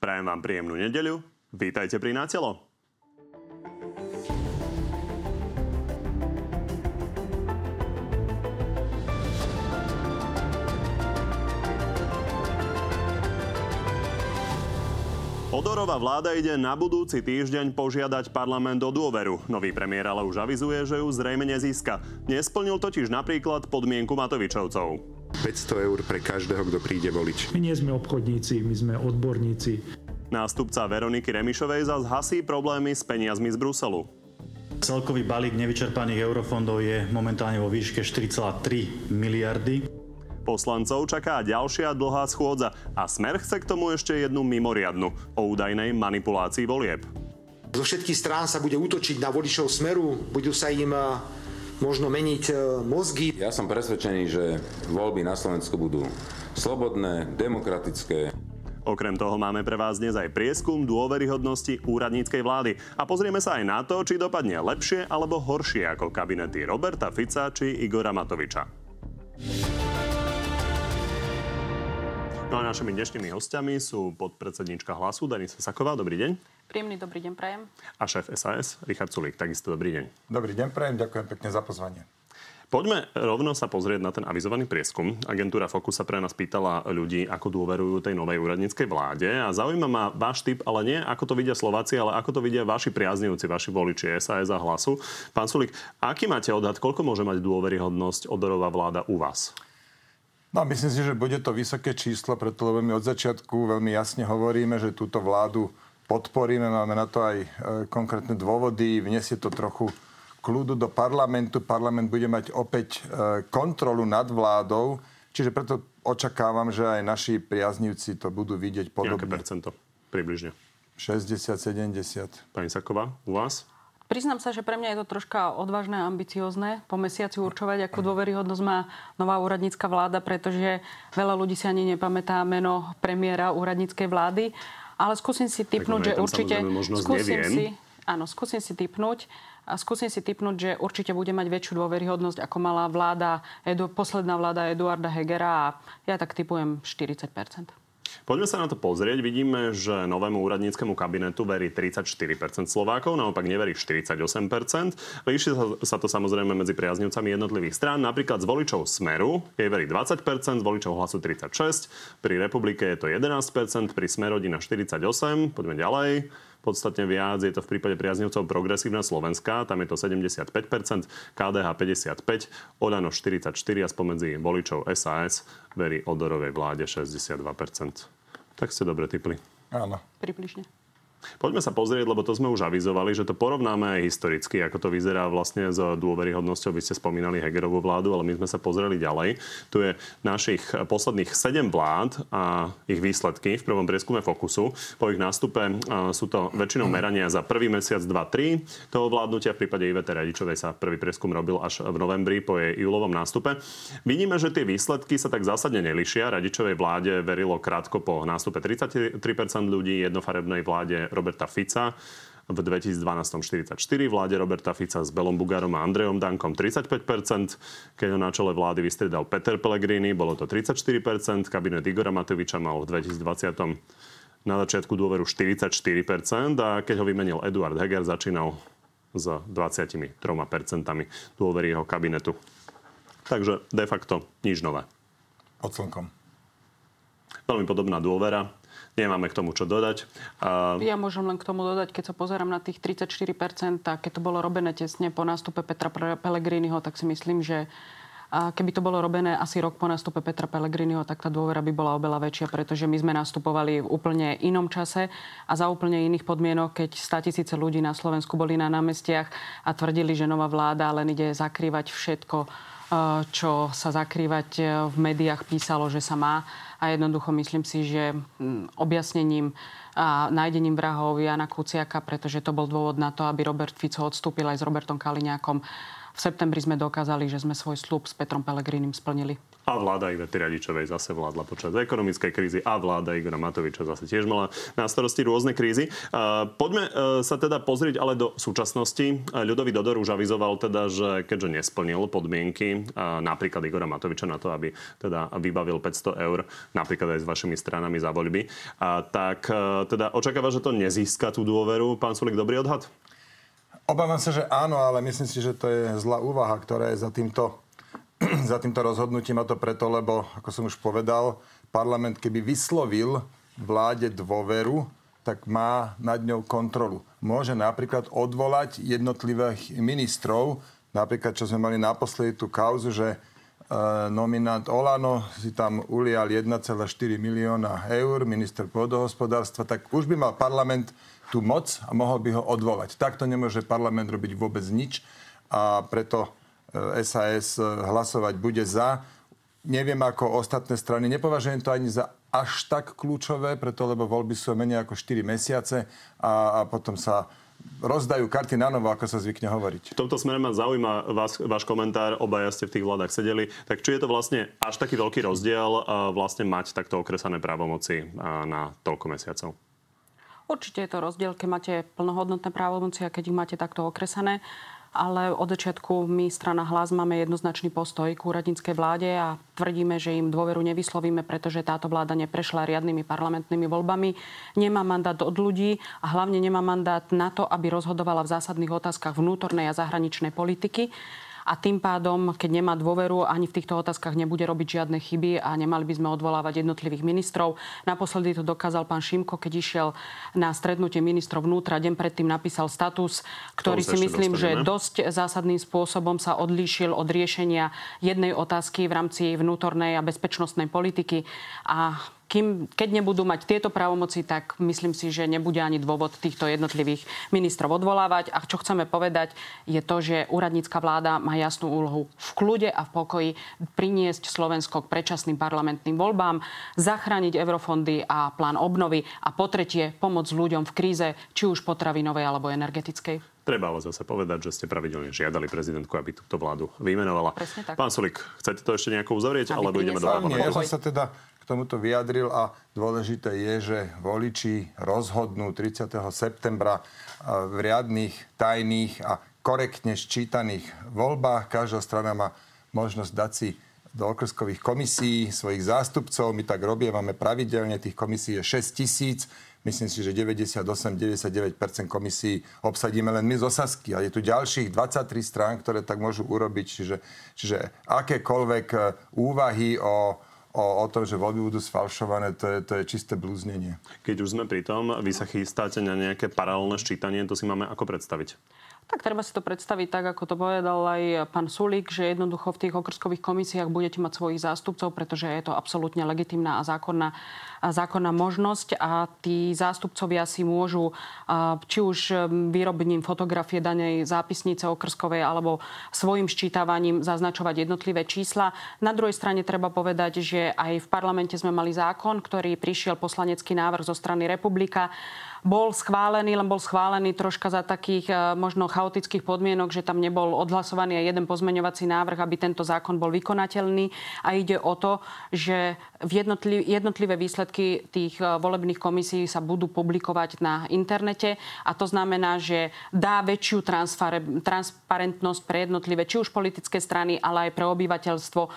Prajem vám príjemnú nedeľu. Vítajte pri Nátelo. Odorová vláda ide na budúci týždeň požiadať parlament o dôveru. Nový premiér ale už avizuje, že ju zrejme nezíska. Nesplnil totiž napríklad podmienku Matovičovcov. 500 eur pre každého, kto príde voliť. My nie sme obchodníci, my sme odborníci. Nástupca Veroniky Remišovej zas hasí problémy s peniazmi z Bruselu. Celkový balík nevyčerpaných eurofondov je momentálne vo výške 4,3 miliardy. Poslancov čaká ďalšia dlhá schôdza a Smer chce k tomu ešte jednu mimoriadnu o údajnej manipulácii volieb. Zo všetkých strán sa bude útočiť na voličov Smeru, budú sa im eh, možno meniť eh, mozgy. Ja som presvedčený, že voľby na Slovensku budú slobodné, demokratické. Okrem toho máme pre vás dnes aj prieskum dôveryhodnosti úradníckej vlády. A pozrieme sa aj na to, či dopadne lepšie alebo horšie ako kabinety Roberta Fica či Igora Matoviča. No a našimi dnešnými hostiami sú podpredsednička hlasu Danisa Saková. Dobrý deň. Príjemný dobrý deň prajem. A šéf SAS Richard Sulík. Takisto dobrý deň. Dobrý deň prajem, ďakujem pekne za pozvanie. Poďme rovno sa pozrieť na ten avizovaný prieskum. Agentúra Focus sa pre nás pýtala ľudí, ako dôverujú tej novej úradníckej vláde. A zaujíma ma váš typ, ale nie ako to vidia Slováci, ale ako to vidia vaši priaznivci, vaši voliči SAS a hlasu. Pán Sulík, aký máte odhad, koľko môže mať dôveryhodnosť odorová vláda u vás? No myslím si, že bude to vysoké číslo, preto lebo my od začiatku veľmi jasne hovoríme, že túto vládu podporíme, máme na to aj e, konkrétne dôvody, vniesie to trochu kľudu do parlamentu, parlament bude mať opäť e, kontrolu nad vládou, čiže preto očakávam, že aj naši priaznivci to budú vidieť podobne. Nejaké percento približne? 60-70. Pani Saková, u vás? Priznám sa, že pre mňa je to troška odvážne a ambiciozne po mesiaci určovať, akú dôveryhodnosť má nová úradnícka vláda, pretože veľa ľudí si ani nepamätá meno premiéra úradníckej vlády. Ale skúsim si typnúť, že určite... Skúsim neviem. si, áno, skúsim si typnúť. A skúsim si typnúť, že určite bude mať väčšiu dôveryhodnosť, ako mala vláda, edu, posledná vláda Eduarda Hegera a ja tak typujem 40 Poďme sa na to pozrieť. Vidíme, že novému úradníckému kabinetu verí 34% Slovákov, naopak neverí 48%. Líši sa to samozrejme medzi priaznivcami jednotlivých strán. Napríklad z voličov Smeru jej verí 20%, z voličov Hlasu 36%, pri Republike je to 11%, pri Smerodina 48%. Poďme ďalej podstatne viac. Je to v prípade priaznivcov progresívna Slovenska, tam je to 75%, KDH 55%, Olano 44% a spomedzi voličov SAS verí Odorovej vláde 62%. Tak ste dobre typli. Áno. Približne. Poďme sa pozrieť, lebo to sme už avizovali, že to porovnáme aj historicky, ako to vyzerá vlastne s dôveryhodnosťou. Vy ste spomínali Hegerovú vládu, ale my sme sa pozreli ďalej. Tu je našich posledných 7 vlád a ich výsledky v prvom prieskume Fokusu. Po ich nástupe sú to väčšinou merania za prvý mesiac 2-3 toho vládnutia. V prípade Ivete Radičovej sa prvý prieskum robil až v novembri po jej júlovom nástupe. Vidíme, že tie výsledky sa tak zásadne nelišia. Radičovej vláde verilo krátko po nástupe 33% ľudí, jednofarebnej vláde Roberta Fica v 2012 44, vláde Roberta Fica s Belom Bugarom a Andrejom Dankom 35%, keď ho na čele vlády vystriedal Peter Pellegrini, bolo to 34%, kabinet Igora Matoviča mal v 2020 na začiatku dôveru 44% a keď ho vymenil Eduard Heger, začínal s 23% dôvery jeho kabinetu. Takže de facto nič nové. Pod slnkom. Veľmi podobná dôvera nemáme k tomu čo dodať. A... Ja môžem len k tomu dodať, keď sa pozerám na tých 34%, a keď to bolo robené tesne po nástupe Petra Pellegriniho, tak si myslím, že a keby to bolo robené asi rok po nástupe Petra Pellegriniho, tak tá dôvera by bola oveľa väčšia, pretože my sme nastupovali v úplne inom čase a za úplne iných podmienok, keď 100 tisíce ľudí na Slovensku boli na námestiach a tvrdili, že nová vláda len ide zakrývať všetko, čo sa zakrývať v médiách písalo, že sa má. A jednoducho myslím si, že objasnením a nájdením vrahov Jana Kuciaka, pretože to bol dôvod na to, aby Robert Fico odstúpil aj s Robertom Kaliňákom v septembri sme dokázali, že sme svoj slub s Petrom Pelegrínim splnili. A vláda Ivety Radičovej zase vládla počas ekonomickej krízy a vláda Igora Matoviča zase tiež mala na starosti rôzne krízy. Poďme e, sa teda pozrieť ale do súčasnosti. Ľudový Dodor už avizoval teda, že keďže nesplnil podmienky napríklad Igora Matoviča na to, aby teda vybavil 500 eur napríklad aj s vašimi stranami za voľby, tak e, teda očakáva, že to nezíska tú dôveru. Pán Sulik, dobrý odhad? Obávam sa, že áno, ale myslím si, že to je zlá úvaha, ktorá je za týmto za týmto rozhodnutím a to preto, lebo, ako som už povedal, parlament keby vyslovil vláde dôveru, tak má nad ňou kontrolu. Môže napríklad odvolať jednotlivých ministrov, napríklad, čo sme mali naposledy tú kauzu, že e, nominant Olano si tam ulial 1,4 milióna eur, minister pôdohospodárstva, tak už by mal parlament tú moc a mohol by ho odvolať. Takto nemôže parlament robiť vôbec nič a preto SAS e, hlasovať bude za. Neviem ako ostatné strany. Nepovažujem to ani za až tak kľúčové, preto lebo voľby sú menej ako 4 mesiace a, a potom sa rozdajú karty na novo, ako sa zvykne hovoriť. V tomto smere ma zaujíma vás, váš komentár, obaja ste v tých vládach sedeli. Tak či je to vlastne až taký veľký rozdiel vlastne mať takto okresané právomoci na toľko mesiacov? Určite je to rozdiel, keď máte plnohodnotné právomoci a keď ich máte takto okresané ale od začiatku my, strana Hlas, máme jednoznačný postoj k úradníckej vláde a tvrdíme, že im dôveru nevyslovíme, pretože táto vláda neprešla riadnymi parlamentnými voľbami, nemá mandát od ľudí a hlavne nemá mandát na to, aby rozhodovala v zásadných otázkach vnútornej a zahraničnej politiky a tým pádom, keď nemá dôveru, ani v týchto otázkach nebude robiť žiadne chyby a nemali by sme odvolávať jednotlivých ministrov. Naposledy to dokázal pán Šimko, keď išiel na stretnutie ministrov vnútra. Deň predtým napísal status, ktorý si myslím, že dosť zásadným spôsobom sa odlíšil od riešenia jednej otázky v rámci vnútornej a bezpečnostnej politiky. A kým, keď nebudú mať tieto právomoci, tak myslím si, že nebude ani dôvod týchto jednotlivých ministrov odvolávať. A čo chceme povedať, je to, že úradnícka vláda má jasnú úlohu v kľude a v pokoji priniesť Slovensko k predčasným parlamentným voľbám, zachrániť eurofondy a plán obnovy a po tretie pomôcť ľuďom v kríze, či už potravinovej alebo energetickej. Treba ale zase povedať, že ste pravidelne žiadali prezidentku, aby túto vládu vymenovala. Pán Solik, chcete to ešte nejako uzavrieť, aby alebo ideme do Ja som sa teda tomuto vyjadril a dôležité je, že voliči rozhodnú 30. septembra v riadných, tajných a korektne sčítaných voľbách. Každá strana má možnosť dať si do okreskových komisí svojich zástupcov. My tak máme pravidelne, tých komisí je 6 tisíc. Myslím si, že 98-99% komisí obsadíme len my z Osasky. A je tu ďalších 23 strán, ktoré tak môžu urobiť. Čiže, čiže akékoľvek úvahy o o, o tom, že voľby budú sfalšované, to je, to je čisté blúznenie. Keď už sme pri tom, vy sa chystáte na nejaké paralelné ščítanie, to si máme ako predstaviť? Tak treba si to predstaviť tak, ako to povedal aj pán Sulík, že jednoducho v tých okrskových komisiách budete mať svojich zástupcov, pretože je to absolútne legitimná a zákonná, a zákonná možnosť a tí zástupcovia si môžu či už vyrobením fotografie danej zápisnice okrskovej alebo svojim ščítavaním zaznačovať jednotlivé čísla. Na druhej strane treba povedať, že aj v parlamente sme mali zákon, ktorý prišiel poslanecký návrh zo strany republika bol schválený, len bol schválený troška za takých e, možno chaotických podmienok, že tam nebol odhlasovaný aj jeden pozmeňovací návrh, aby tento zákon bol vykonateľný. A ide o to, že jednotlivé výsledky tých e, volebných komisí sa budú publikovať na internete a to znamená, že dá väčšiu transparentnosť pre jednotlivé, či už politické strany, ale aj pre obyvateľstvo, e,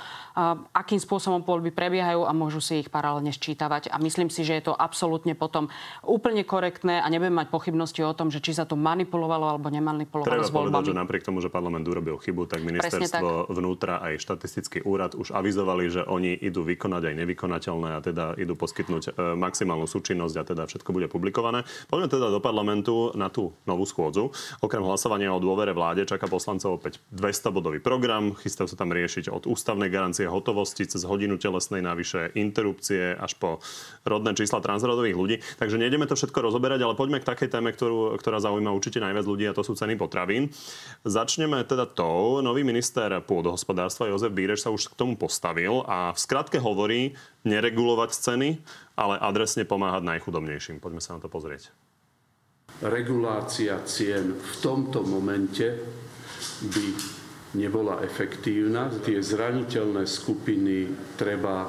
akým spôsobom voľby prebiehajú a môžu si ich paralelne sčítavať. A myslím si, že je to absolútne potom úplne korektné korektné a nebudem mať pochybnosti o tom, že či sa to manipulovalo alebo nemanipulovalo Treba s voľbami. povedať, že napriek tomu, že parlament urobil chybu, tak ministerstvo tak. vnútra aj štatistický úrad už avizovali, že oni idú vykonať aj nevykonateľné a teda idú poskytnúť e, maximálnu súčinnosť a teda všetko bude publikované. Poďme teda do parlamentu na tú novú schôdzu. Okrem hlasovania o dôvere vláde čaká poslancov opäť 200-bodový program. Chystajú sa tam riešiť od ústavnej garancie hotovosti cez hodinu telesnej navyše interrupcie až po rodné čísla transrodových ľudí. Takže nejdeme to všetko rozoberať rozoberať, ale poďme k takej téme, ktorú, ktorá zaujíma určite najviac ľudí a to sú ceny potravín. Začneme teda to. Nový minister pôdohospodárstva Jozef Bíreš sa už k tomu postavil a v skratke hovorí neregulovať ceny, ale adresne pomáhať najchudobnejším. Poďme sa na to pozrieť. Regulácia cien v tomto momente by nebola efektívna. Tie zraniteľné skupiny treba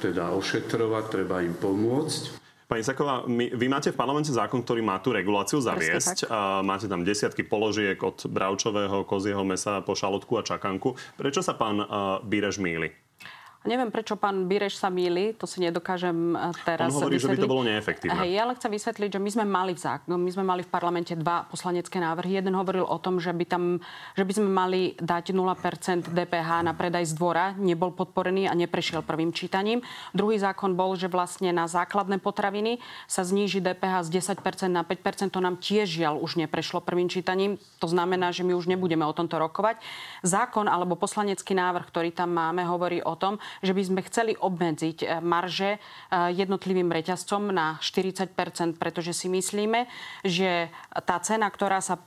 teda ošetrovať, treba im pomôcť. Pani Saková, my, vy máte v parlamente zákon, ktorý má tú reguláciu zaviesť. A máte tam desiatky položiek od bravčového, kozieho mesa po šalotku a čakanku. Prečo sa pán uh, Bíreš míli? Neviem, prečo pán Bireš sa míli, to si nedokážem e, teraz On hovorí, vysvetliť. že by to bolo neefektívne. Hej, ja len chcem vysvetliť, že my sme mali v zák- my sme mali v parlamente dva poslanecké návrhy. Jeden hovoril o tom, že by, tam, že by sme mali dať 0% DPH na predaj z dvora. Nebol podporený a neprešiel prvým čítaním. Druhý zákon bol, že vlastne na základné potraviny sa zníži DPH z 10% na 5%. To nám tiež žiaľ už neprešlo prvým čítaním. To znamená, že my už nebudeme o tomto rokovať. Zákon alebo poslanecký návrh, ktorý tam máme, hovorí o tom, že by sme chceli obmedziť eh, marže eh, jednotlivým reťazcom na 40% pretože si myslíme, že tá cena, ktorá sa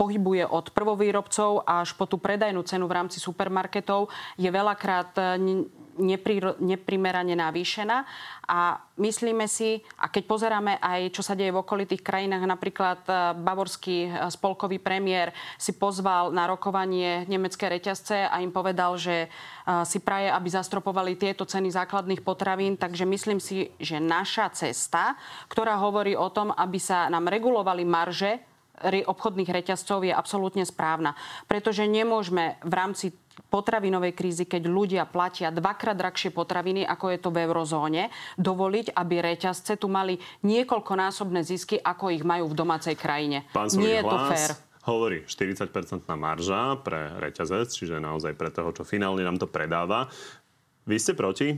pohybuje od prvovýrobcov až po tú predajnú cenu v rámci supermarketov, je veľakrát eh, neprimerane navýšená. A myslíme si, a keď pozeráme aj, čo sa deje v okolitých krajinách, napríklad e, bavorský e, spolkový premiér si pozval na rokovanie nemecké reťazce a im povedal, že si praje, aby zastropovali tieto ceny základných potravín. Takže myslím si, že naša cesta, ktorá hovorí o tom, aby sa nám regulovali marže obchodných reťazcov je absolútne správna. Pretože nemôžeme v rámci potravinovej krízy, keď ľudia platia dvakrát drahšie potraviny, ako je to v eurozóne, dovoliť, aby reťazce tu mali niekoľkonásobné zisky, ako ich majú v domácej krajine. Pán Nie je to fér hovorí 40-percentná marža pre reťazec, čiže naozaj pre toho, čo finálne nám to predáva. Vy ste proti?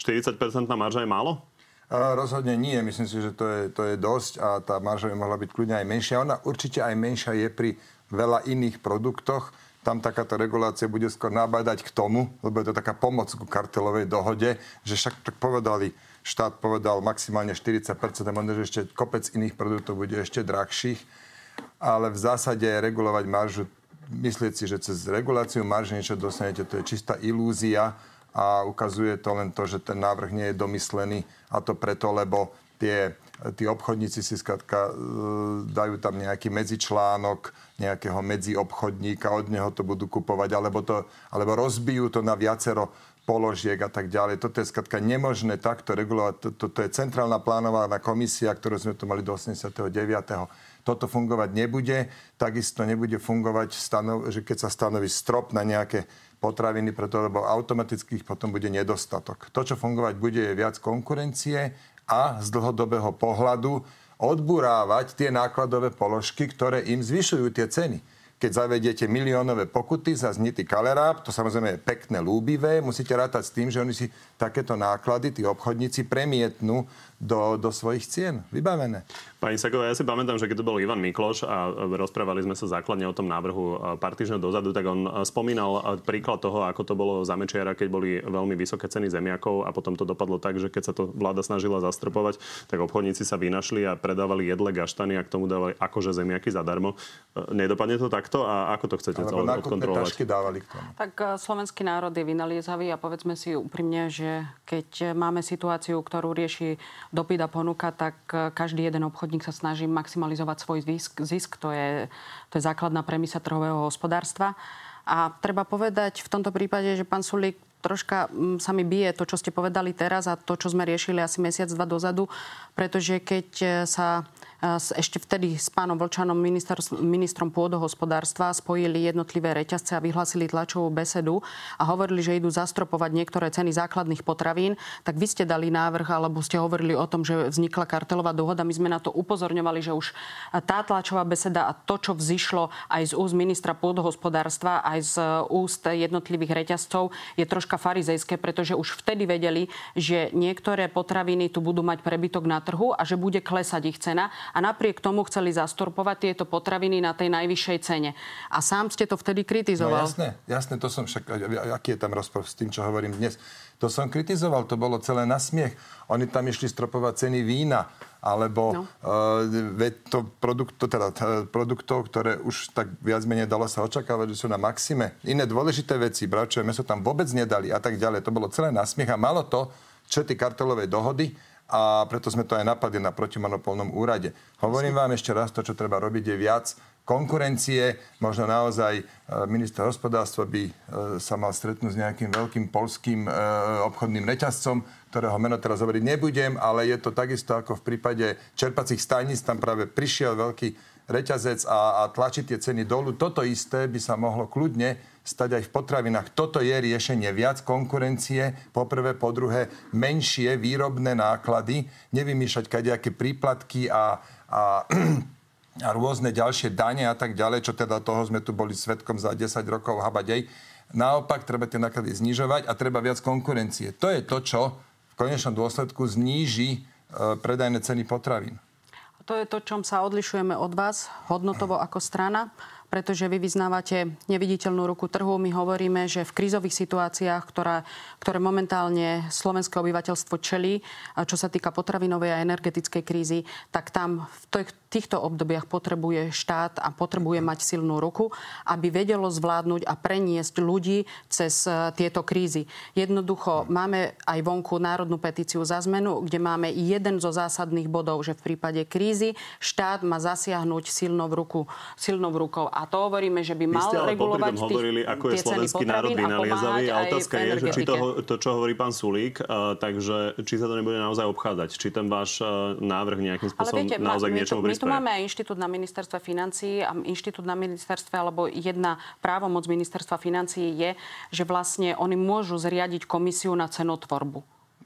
40-percentná marža je málo? Rozhodne nie. Myslím si, že to je, to je dosť a tá marža by mohla byť kľudne aj menšia. Ona určite aj menšia je pri veľa iných produktoch tam takáto regulácia bude skôr nabádať k tomu, lebo je to taká pomoc ku kartelovej dohode, že však tak povedali, štát povedal maximálne 40%, a možno, že ešte kopec iných produktov bude ešte drahších, ale v zásade regulovať maržu, myslieť si, že cez reguláciu marže niečo dostanete, to je čistá ilúzia a ukazuje to len to, že ten návrh nie je domyslený a to preto, lebo tie tí obchodníci si skladka e, dajú tam nejaký medzičlánok nejakého medziobchodníka, od neho to budú kupovať, alebo, to, alebo rozbijú to na viacero položiek a tak ďalej. Toto je skladka nemožné takto regulovať. Toto je centrálna plánovaná komisia, ktorú sme tu mali do 89. Toto fungovať nebude. Takisto nebude fungovať, že keď sa stanoví strop na nejaké potraviny, preto, lebo automaticky ich potom bude nedostatok. To, čo fungovať bude, je viac konkurencie, a z dlhodobého pohľadu odburávať tie nákladové položky, ktoré im zvyšujú tie ceny. Keď zavediete miliónové pokuty za znitý kaleráb, to samozrejme je pekné, lúbivé, musíte rátať s tým, že oni si takéto náklady, tí obchodníci, premietnú do, do svojich cien. Vybavené. Pani Saková, ja si pamätám, že keď to bol Ivan Mikloš a rozprávali sme sa základne o tom návrhu pár týždňov dozadu, tak on spomínal príklad toho, ako to bolo za Mečiara, keď boli veľmi vysoké ceny zemiakov a potom to dopadlo tak, že keď sa to vláda snažila zastropovať, tak obchodníci sa vynašli a predávali jedle gaštany a k tomu dávali akože zemiaky zadarmo. Nedopadne to takto a ako to chcete Alebo odkontrolovať? dávali k tomu. Tak e, slovenský národ je vynaliezavý a povedzme si úprimne, že keď máme situáciu, ktorú rieši dopyt a ponuka, tak e, každý jeden obchodník sa snaží maximalizovať svoj zisk. zisk. To, je, to je základná premisa trhového hospodárstva. A treba povedať v tomto prípade, že pán Sulík troška sa mi bije to, čo ste povedali teraz a to, čo sme riešili asi mesiac, dva dozadu, pretože keď e, ešte vtedy s pánom Vlčanom, minister, ministrom pôdohospodárstva, spojili jednotlivé reťazce a vyhlasili tlačovú besedu a hovorili, že idú zastropovať niektoré ceny základných potravín, tak vy ste dali návrh alebo ste hovorili o tom, že vznikla kartelová dohoda. My sme na to upozorňovali, že už tá tlačová beseda a to, čo vzýšlo aj z úst ministra pôdohospodárstva, aj z úst jednotlivých reťazcov, je troška farizejské, pretože už vtedy vedeli, že niektoré potraviny tu budú mať prebytok na trhu a že bude klesať ich cena a napriek tomu chceli zastorpovať tieto potraviny na tej najvyššej cene. A sám ste to vtedy kritizoval. No jasné, jasné, to som však, aký je tam rozpor s tým, čo hovorím dnes. To som kritizoval, to bolo celé na smiech. Oni tam išli stropovať ceny vína, alebo no. uh, to produkt, to teda, uh, produktov, ktoré už tak viac menej dalo sa očakávať, že sú na maxime. Iné dôležité veci, bravčové meso tam vôbec nedali a tak ďalej. To bolo celé na smiech a malo to, čo tie kartelové dohody, a preto sme to aj napadli na protimonopolnom úrade. Hovorím vám ešte raz, to, čo treba robiť, je viac konkurencie. Možno naozaj e, minister hospodárstva by e, sa mal stretnúť s nejakým veľkým polským e, obchodným reťazcom, ktorého meno teraz hovoriť nebudem, ale je to takisto ako v prípade čerpacích staníc. Tam práve prišiel veľký reťazec a, a tlačí tie ceny dolu. Toto isté by sa mohlo kľudne stať aj v potravinách. Toto je riešenie. Viac konkurencie, po prvé, po druhé, menšie výrobné náklady, nevymýšľať kadejaké príplatky a, a a rôzne ďalšie dane a tak ďalej, čo teda toho sme tu boli svetkom za 10 rokov habadej. Naopak, treba tie náklady znižovať a treba viac konkurencie. To je to, čo v konečnom dôsledku zníži e, predajné ceny potravín. To je to, čom sa odlišujeme od vás hodnotovo ako strana pretože vy vyznávate neviditeľnú ruku trhu. My hovoríme, že v krízových situáciách, ktorá, ktoré momentálne slovenské obyvateľstvo čelí, čo sa týka potravinovej a energetickej krízy, tak tam v týchto obdobiach potrebuje štát a potrebuje mať silnú ruku, aby vedelo zvládnuť a preniesť ľudí cez e, tieto krízy. Jednoducho máme aj vonku národnú petíciu za zmenu, kde máme jeden zo zásadných bodov, že v prípade krízy štát má zasiahnuť silnou, ruku, silnou rukou. A to hovoríme, že by mal regulovať tých, hovorili, ako je slovenský národ vynaliezavý. A otázka je, že či to, to, čo hovorí pán Sulík, uh, takže či sa to nebude naozaj obchádzať. Či ten váš uh, návrh nejakým spôsobom Ale viete, naozaj k niečomu My tu máme aj inštitút na ministerstve financií a inštitút na ministerstve, alebo jedna právomoc ministerstva financií je, že vlastne oni môžu zriadiť komisiu na cenotvorbu.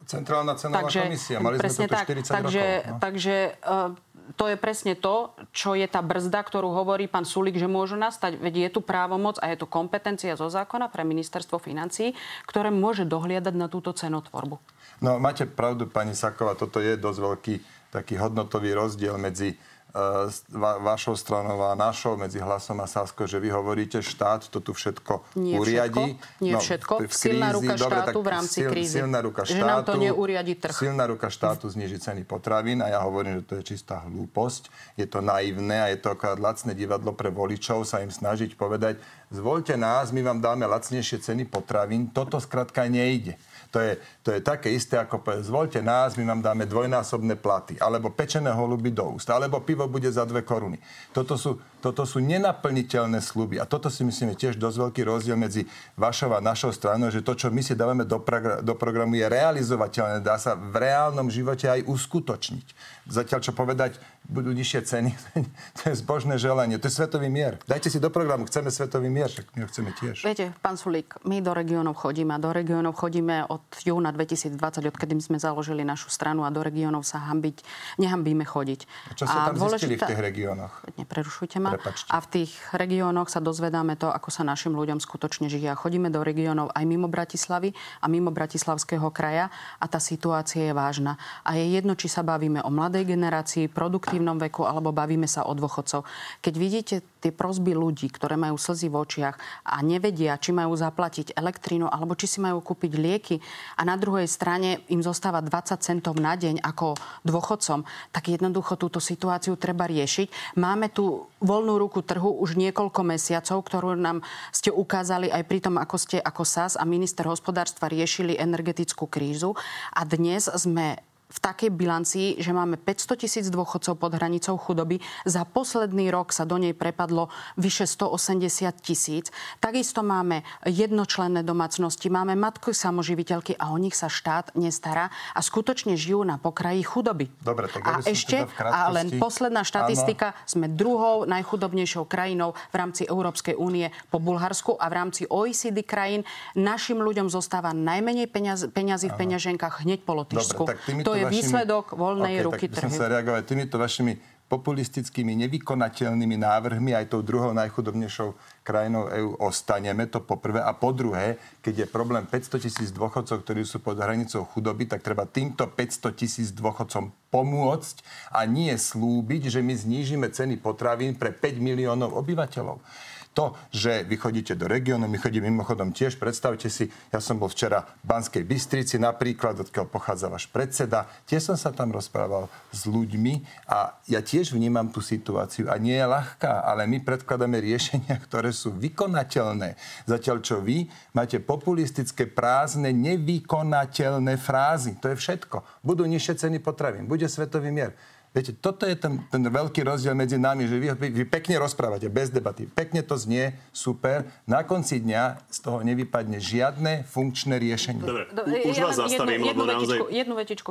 Centrálna cenová takže, komisia. Mali sme to tu 40 tak, takže, rokov. No. Takže uh, to je presne to, čo je tá brzda, ktorú hovorí pán Sulik, že môžu nastať. Veď je tu právomoc a je tu kompetencia zo zákona pre ministerstvo financií, ktoré môže dohliadať na túto cenotvorbu. No, máte pravdu, pani Saková, toto je dosť veľký taký hodnotový rozdiel medzi va, vašou stranou a našou, medzi hlasom a Sasko, že vy hovoríte, štát to tu všetko Nie uriadi. Všetko, nie no, všetko. V krízi, silná ruka dobre, štátu v rámci sil, krízy. Silná ruka štátu, že nám to neuriadi trh. Silná ruka štátu zniží ceny potravín a ja hovorím, že to je čistá hlúposť. Je to naivné a je to akorát lacné divadlo pre voličov sa im snažiť povedať, zvolte nás, my vám dáme lacnejšie ceny potravín. Toto skrátka nejde. To je, to je také isté, ako povedať, zvolte nás, my vám dáme dvojnásobné platy, alebo pečené holuby do úst, alebo pivo bude za dve koruny. Toto sú, toto sú nenaplniteľné sluby. A toto si myslíme tiež dosť veľký rozdiel medzi vašou a našou stranou, že to, čo my si dávame do, progr- do programu, je realizovateľné, dá sa v reálnom živote aj uskutočniť. Zatiaľ, čo povedať, budú nižšie ceny, to je zbožné želanie, to je svetový mier. Dajte si do programu, chceme svetový mier, však my ho chceme tiež. Viete, pán Sulík, my do regiónov chodíme a do regiónov chodíme od júna 2020, odkedy sme založili našu stranu a do regiónov sa hambiť, nehambíme chodiť. A čo sa tam dôležitá... zistili v tých regiónoch? Neprerušujte ma. Prepačte. A v tých regiónoch sa dozvedáme to, ako sa našim ľuďom skutočne žije. A chodíme do regiónov aj mimo Bratislavy a mimo Bratislavského kraja a tá situácia je vážna. A je jedno, či sa bavíme o mladej generácii, produktívnom veku alebo bavíme sa o dôchodcov. Keď vidíte tie prosby ľudí, ktoré majú slzy v očiach a nevedia, či majú zaplatiť elektrínu alebo či si majú kúpiť lieky a na druhej strane im zostáva 20 centov na deň ako dôchodcom, tak jednoducho túto situáciu treba riešiť. Máme tu voľnú ruku trhu už niekoľko mesiacov, ktorú nám ste ukázali aj pri tom, ako ste ako SAS a minister hospodárstva riešili energetickú krízu. A dnes sme v takej bilancii, že máme 500 tisíc dôchodcov pod hranicou chudoby. Za posledný rok sa do nej prepadlo vyše 180 tisíc. Takisto máme jednočlenné domácnosti, máme matky samoživiteľky a o nich sa štát nestará a skutočne žijú na pokraji chudoby. Dobre, tak a ešte, teda a len posledná štatistika, Áno. sme druhou najchudobnejšou krajinou v rámci Európskej únie po Bulharsku a v rámci OECD krajín našim ľuďom zostáva najmenej peňaz, peňazí v peňaženkách hneď po Lotyšsku. Dobre, tak to je vašimi... výsledok voľnej okay, ruky trhu. sa reagovať týmito vašimi populistickými, nevykonateľnými návrhmi aj tou druhou najchudobnejšou krajinou EÚ ostaneme, to po prvé. A po druhé, keď je problém 500 tisíc dôchodcov, ktorí sú pod hranicou chudoby, tak treba týmto 500 tisíc dôchodcom pomôcť a nie slúbiť, že my znížime ceny potravín pre 5 miliónov obyvateľov. To, že vy chodíte do regiónu, my chodíme mimochodom tiež, predstavte si, ja som bol včera v Banskej Bystrici napríklad, odkiaľ pochádza váš predseda, tiež som sa tam rozprával s ľuďmi a ja tiež vnímam tú situáciu a nie je ľahká, ale my predkladáme riešenia, ktoré sú vykonateľné. Zatiaľ, čo vy máte populistické, prázdne, nevykonateľné frázy. To je všetko. Budú nižšie ceny potravín, bude svetový mier. Viete, toto je ten, ten veľký rozdiel medzi nami, že vy, vy pekne rozprávate, bez debaty. Pekne to znie, super. Na konci dňa z toho nevypadne žiadne funkčné riešenie. Dobre, U, už ja vás zastavím, jednu, lebo jednu naozaj... Vetičku, jednu vetičku.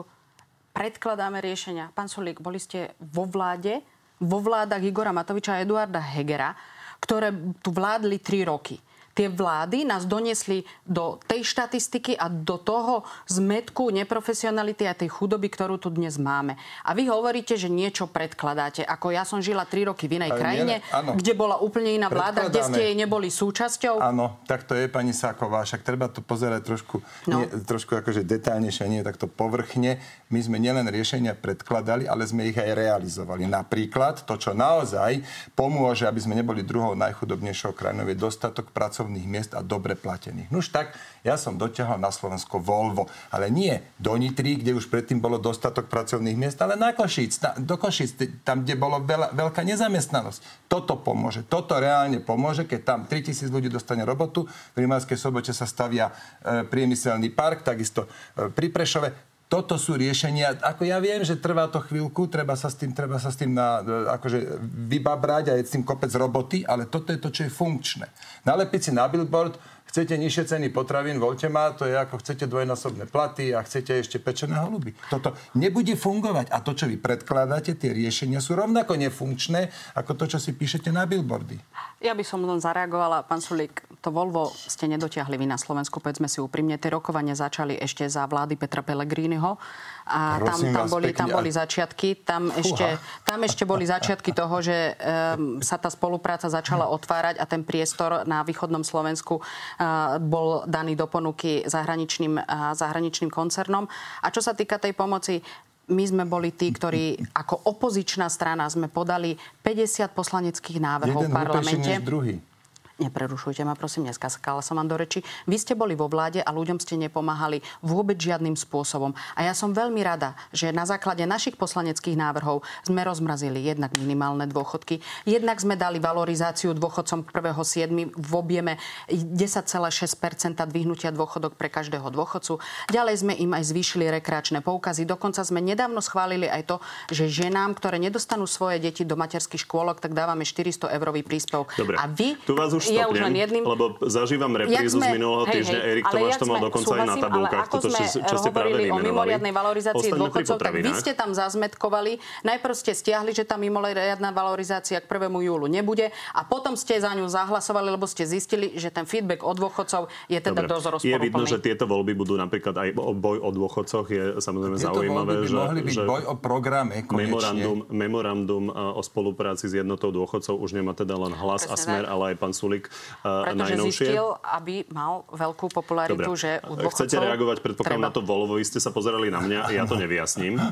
Predkladáme riešenia. Pán Solík, boli ste vo vláde, vo vládach Igora Matoviča a Eduarda Hegera, ktoré tu vládli tri roky tie vlády nás doniesli do tej štatistiky a do toho zmetku neprofesionality a tej chudoby, ktorú tu dnes máme. A vy hovoríte, že niečo predkladáte. Ako ja som žila tri roky v inej Ale krajine, nie, kde bola úplne iná vláda, kde ste jej neboli súčasťou. Áno, tak to je pani Sáková. Však treba to pozerať trošku, no. nie, trošku akože detálnejšie, nie takto povrchne. My sme nielen riešenia predkladali, ale sme ich aj realizovali. Napríklad to, čo naozaj pomôže, aby sme neboli druhou najchudobnejšou krajinou, je dostatok pracovných pracovných miest a dobre platených. Nuž tak, ja som doťahol na Slovensko Volvo, ale nie do Nitry, kde už predtým bolo dostatok pracovných miest, ale na Košíc, na, do Košíc, tam, kde bolo veľa, veľká nezamestnanosť. Toto pomôže. Toto reálne pomôže, keď tam 3000 ľudí dostane robotu. V Rimavskej sobote sa stavia e, priemyselný park, takisto e, pri Prešove toto sú riešenia. Ako ja viem, že trvá to chvíľku, treba sa s tým, treba sa s tým na, akože vybabrať a je s tým kopec roboty, ale toto je to, čo je funkčné. Nalepiť si na billboard, chcete nižšie ceny potravín, voľte ma, to je ako chcete dvojnásobné platy a chcete ešte pečené holuby. Toto nebude fungovať a to, čo vy predkladáte, tie riešenia sú rovnako nefunkčné ako to, čo si píšete na billboardy. Ja by som len zareagovala, pán Sulík, to Volvo ste nedotiahli vy na Slovensku, povedzme si úprimne. Tie rokovania začali ešte za vlády Petra Pellegriniho a tam, tam, boli, tam boli začiatky. Tam ešte, tam ešte boli začiatky toho, že um, sa tá spolupráca začala otvárať a ten priestor na východnom Slovensku uh, bol daný do ponuky zahraničným, uh, zahraničným koncernom. A čo sa týka tej pomoci, my sme boli tí, ktorí ako opozičná strana sme podali 50 poslaneckých návrhov Jeden v parlamente. Než druhý. Neprerušujte ma, prosím, neskáskala som vám do reči. Vy ste boli vo vláde a ľuďom ste nepomáhali vôbec žiadnym spôsobom. A ja som veľmi rada, že na základe našich poslaneckých návrhov sme rozmrazili jednak minimálne dôchodky, jednak sme dali valorizáciu dôchodcom k 1.7. v objeme 10,6% dvihnutia dôchodok pre každého dôchodcu. Ďalej sme im aj zvýšili rekreačné poukazy. Dokonca sme nedávno schválili aj to, že ženám, ktoré nedostanú svoje deti do materských škôlok, tak dávame 400 eurový príspevok. Dobre. A vy tu vás už je už len jedným... lebo zažívam reprízu sme, z minulého týždňa. Hej, Erik Tomáš to mal dokonca aj na tabulkách. Toto, čo, čo ste práve o mimoriadnej valorizácii dôchodcov, tak vy ste tam zazmetkovali. Najprv ste stiahli, že tá mimoriadná valorizácia k 1. júlu nebude a potom ste za ňu zahlasovali, lebo ste zistili, že ten feedback od dôchodcov je teda Dobre. dosť rozporuplný. Je vidno, že tieto voľby budú napríklad aj boj o dôchodcoch je samozrejme tieto zaujímavé. By že, mohli byť že boj o programe konečne. Memorandum, memorandum o spolupráci s jednotou dôchodcov už nemá teda len hlas Presne a smer, tak. ale aj pán Sulik Pretože najnovšie. zistil, aby mal veľkú popularitu, Dobre. že u dôchodcov... Chcete reagovať, predpokladám, treba. na to Volvo. Vy ste sa pozerali na mňa, ja to nevyjasním.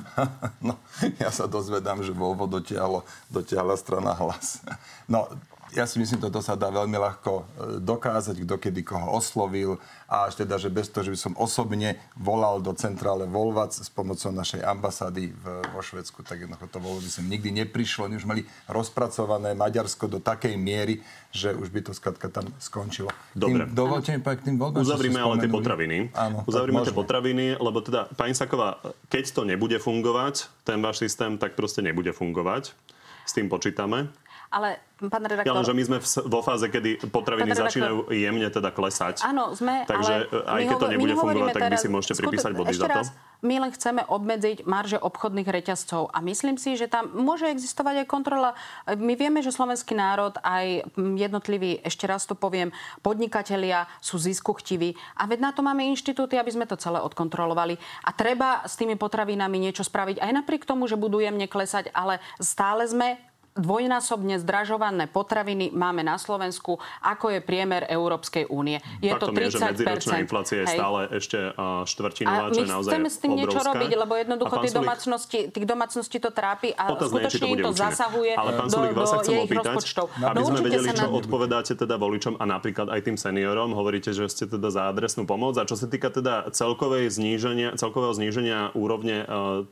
No, ja sa dozvedám, že Volvo dotiahlo, dotiahla strana hlas. No, ja si myslím, toto sa dá veľmi ľahko e, dokázať, kto kedy koho oslovil a až teda, že bez toho, že by som osobne volal do centrále Volvac s pomocou našej ambasády v, vo Švedsku, tak jednoducho to Volvo by som nikdy neprišlo. Oni už mali rozpracované Maďarsko do takej miery, že už by to skladka tam skončilo. Dobre. Tým, dovolte mi k tým voľbám. Uzavrime ale tie potraviny. Áno, Uzavrime tie potraviny, lebo teda, pani Saková, keď to nebude fungovať, ten váš systém, tak proste nebude fungovať. S tým počítame. Ale, pán redaktor... Ja len, že my sme v, vo fáze, kedy potraviny redaktor- začínajú jemne teda klesať. Áno, sme, Takže ale aj my keď to nebude fungovať, tak vy teraz- si môžete skutočne- pripísať body za to. raz, my len chceme obmedziť marže obchodných reťazcov a myslím si, že tam môže existovať aj kontrola. My vieme, že slovenský národ, aj jednotliví, ešte raz to poviem, podnikatelia sú ziskuchtiví a veď na to máme inštitúty, aby sme to celé odkontrolovali. A treba s tými potravinami niečo spraviť aj napriek tomu, že budú jemne klesať, ale stále sme dvojnásobne zdražované potraviny máme na Slovensku, ako je priemer Európskej únie. Je Faktom to 30 je, že medziročná inflácia je stále ešte štvrtinová, čo je naozaj chceme s tým niečo obrovská. robiť, lebo jednoducho tých Sulík- domácnosti, tých domácností to trápi a Otázne to skutočne im to účinné. zasahuje Ale pán do, sa do chcem ich opýtať, rozpočtov. aby No sme vedeli, čo na- odpovedáte teda voličom a napríklad aj tým seniorom. Hovoríte, že ste teda za adresnú pomoc. A čo sa týka teda celkovej zníženia, celkového zníženia úrovne uh,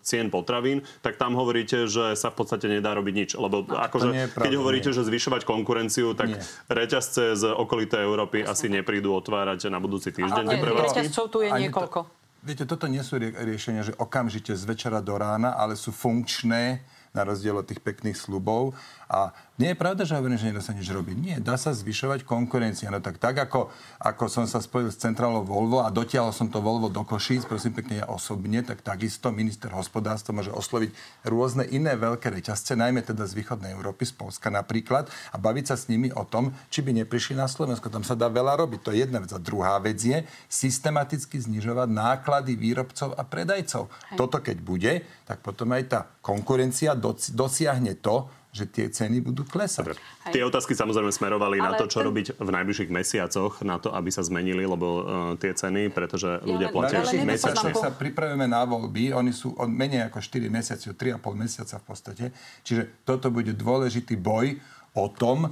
cien potravín, tak tam hovoríte, že sa v podstate nedá robiť nič. Lebo akože, nie je pravda, keď hovoríte, nie. že zvyšovať konkurenciu, tak Nie. reťazce z okolitej Európy asi neprídu otvárať na budúci týždeň Ale reťazcov tu je Ani to- niekoľko. Viete, toto nie sú rie- riešenia, že okamžite z večera do rána, ale sú funkčné na rozdiel od tých pekných slubov. A nie je pravda, že hovorím, že nedá sa nič robiť. Nie, dá sa zvyšovať konkurencia. No tak tak, ako, ako som sa spojil s centrálou Volvo a dotiahol som to Volvo do Košíc, prosím pekne ja osobne, tak takisto minister hospodárstva môže osloviť rôzne iné veľké reťazce, najmä teda z východnej Európy, z Polska napríklad, a baviť sa s nimi o tom, či by neprišli na Slovensko. Tam sa dá veľa robiť. To je jedna vec. A druhá vec je systematicky znižovať náklady výrobcov a predajcov. Toto keď bude, tak potom aj tá konkurencia doci- dosiahne to, že tie ceny budú klesať. Dobre. Tie otázky samozrejme smerovali na Ale to, čo ten- robiť v najbližších mesiacoch, na to, aby sa zmenili, lebo uh, tie ceny, pretože ľudia platia nepoznáme mesiacoch sa pripravíme na voľby. Oni sú od menej ako 4 mesiace, 3,5 mesiaca v podstate. Čiže toto bude dôležitý boj o tom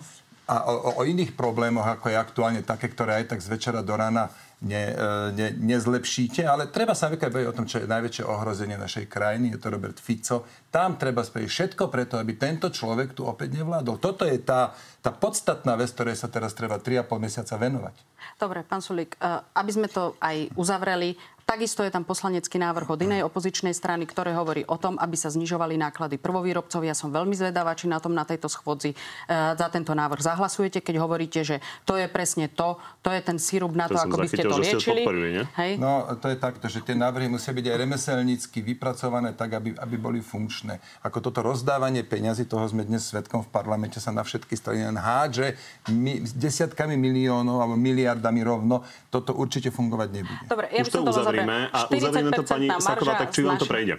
a o, o iných problémoch, ako je aktuálne také, ktoré aj tak z večera do rána ne, e, ne, nezlepšíte. Ale treba sa baviť o tom, čo je najväčšie ohrozenie našej krajiny. Je to Robert Fico. Tam treba spraviť všetko preto, aby tento človek tu opäť nevládol. Toto je tá, tá podstatná vec, ktorej sa teraz treba 3,5 mesiaca venovať. Dobre, pán Sulík, eh, aby sme to aj uzavreli, takisto je tam poslanecký návrh od inej opozičnej strany, ktoré hovorí o tom, aby sa znižovali náklady prvovýrobcov. Ja som veľmi zvedavá, či na tom na tejto schôdzi eh, za tento návrh zahlasujete, keď hovoríte, že to je presne to, to je ten sírup na To to, ako by ste to liečili. Hej? No, to je takto, že tie návrhy musia byť aj remeselnícky vypracované tak, aby, aby boli funkčné. Ako toto rozdávanie peňazí, toho sme dnes svetkom v parlamente, sa na všetky strany len hádže mi, s desiatkami miliónov alebo miliardami rovno, toto určite fungovať nebude. Dobre, ja Už by som to uzavrime a uzavrieme to pani 40% Saková, tak či z vám to prejde?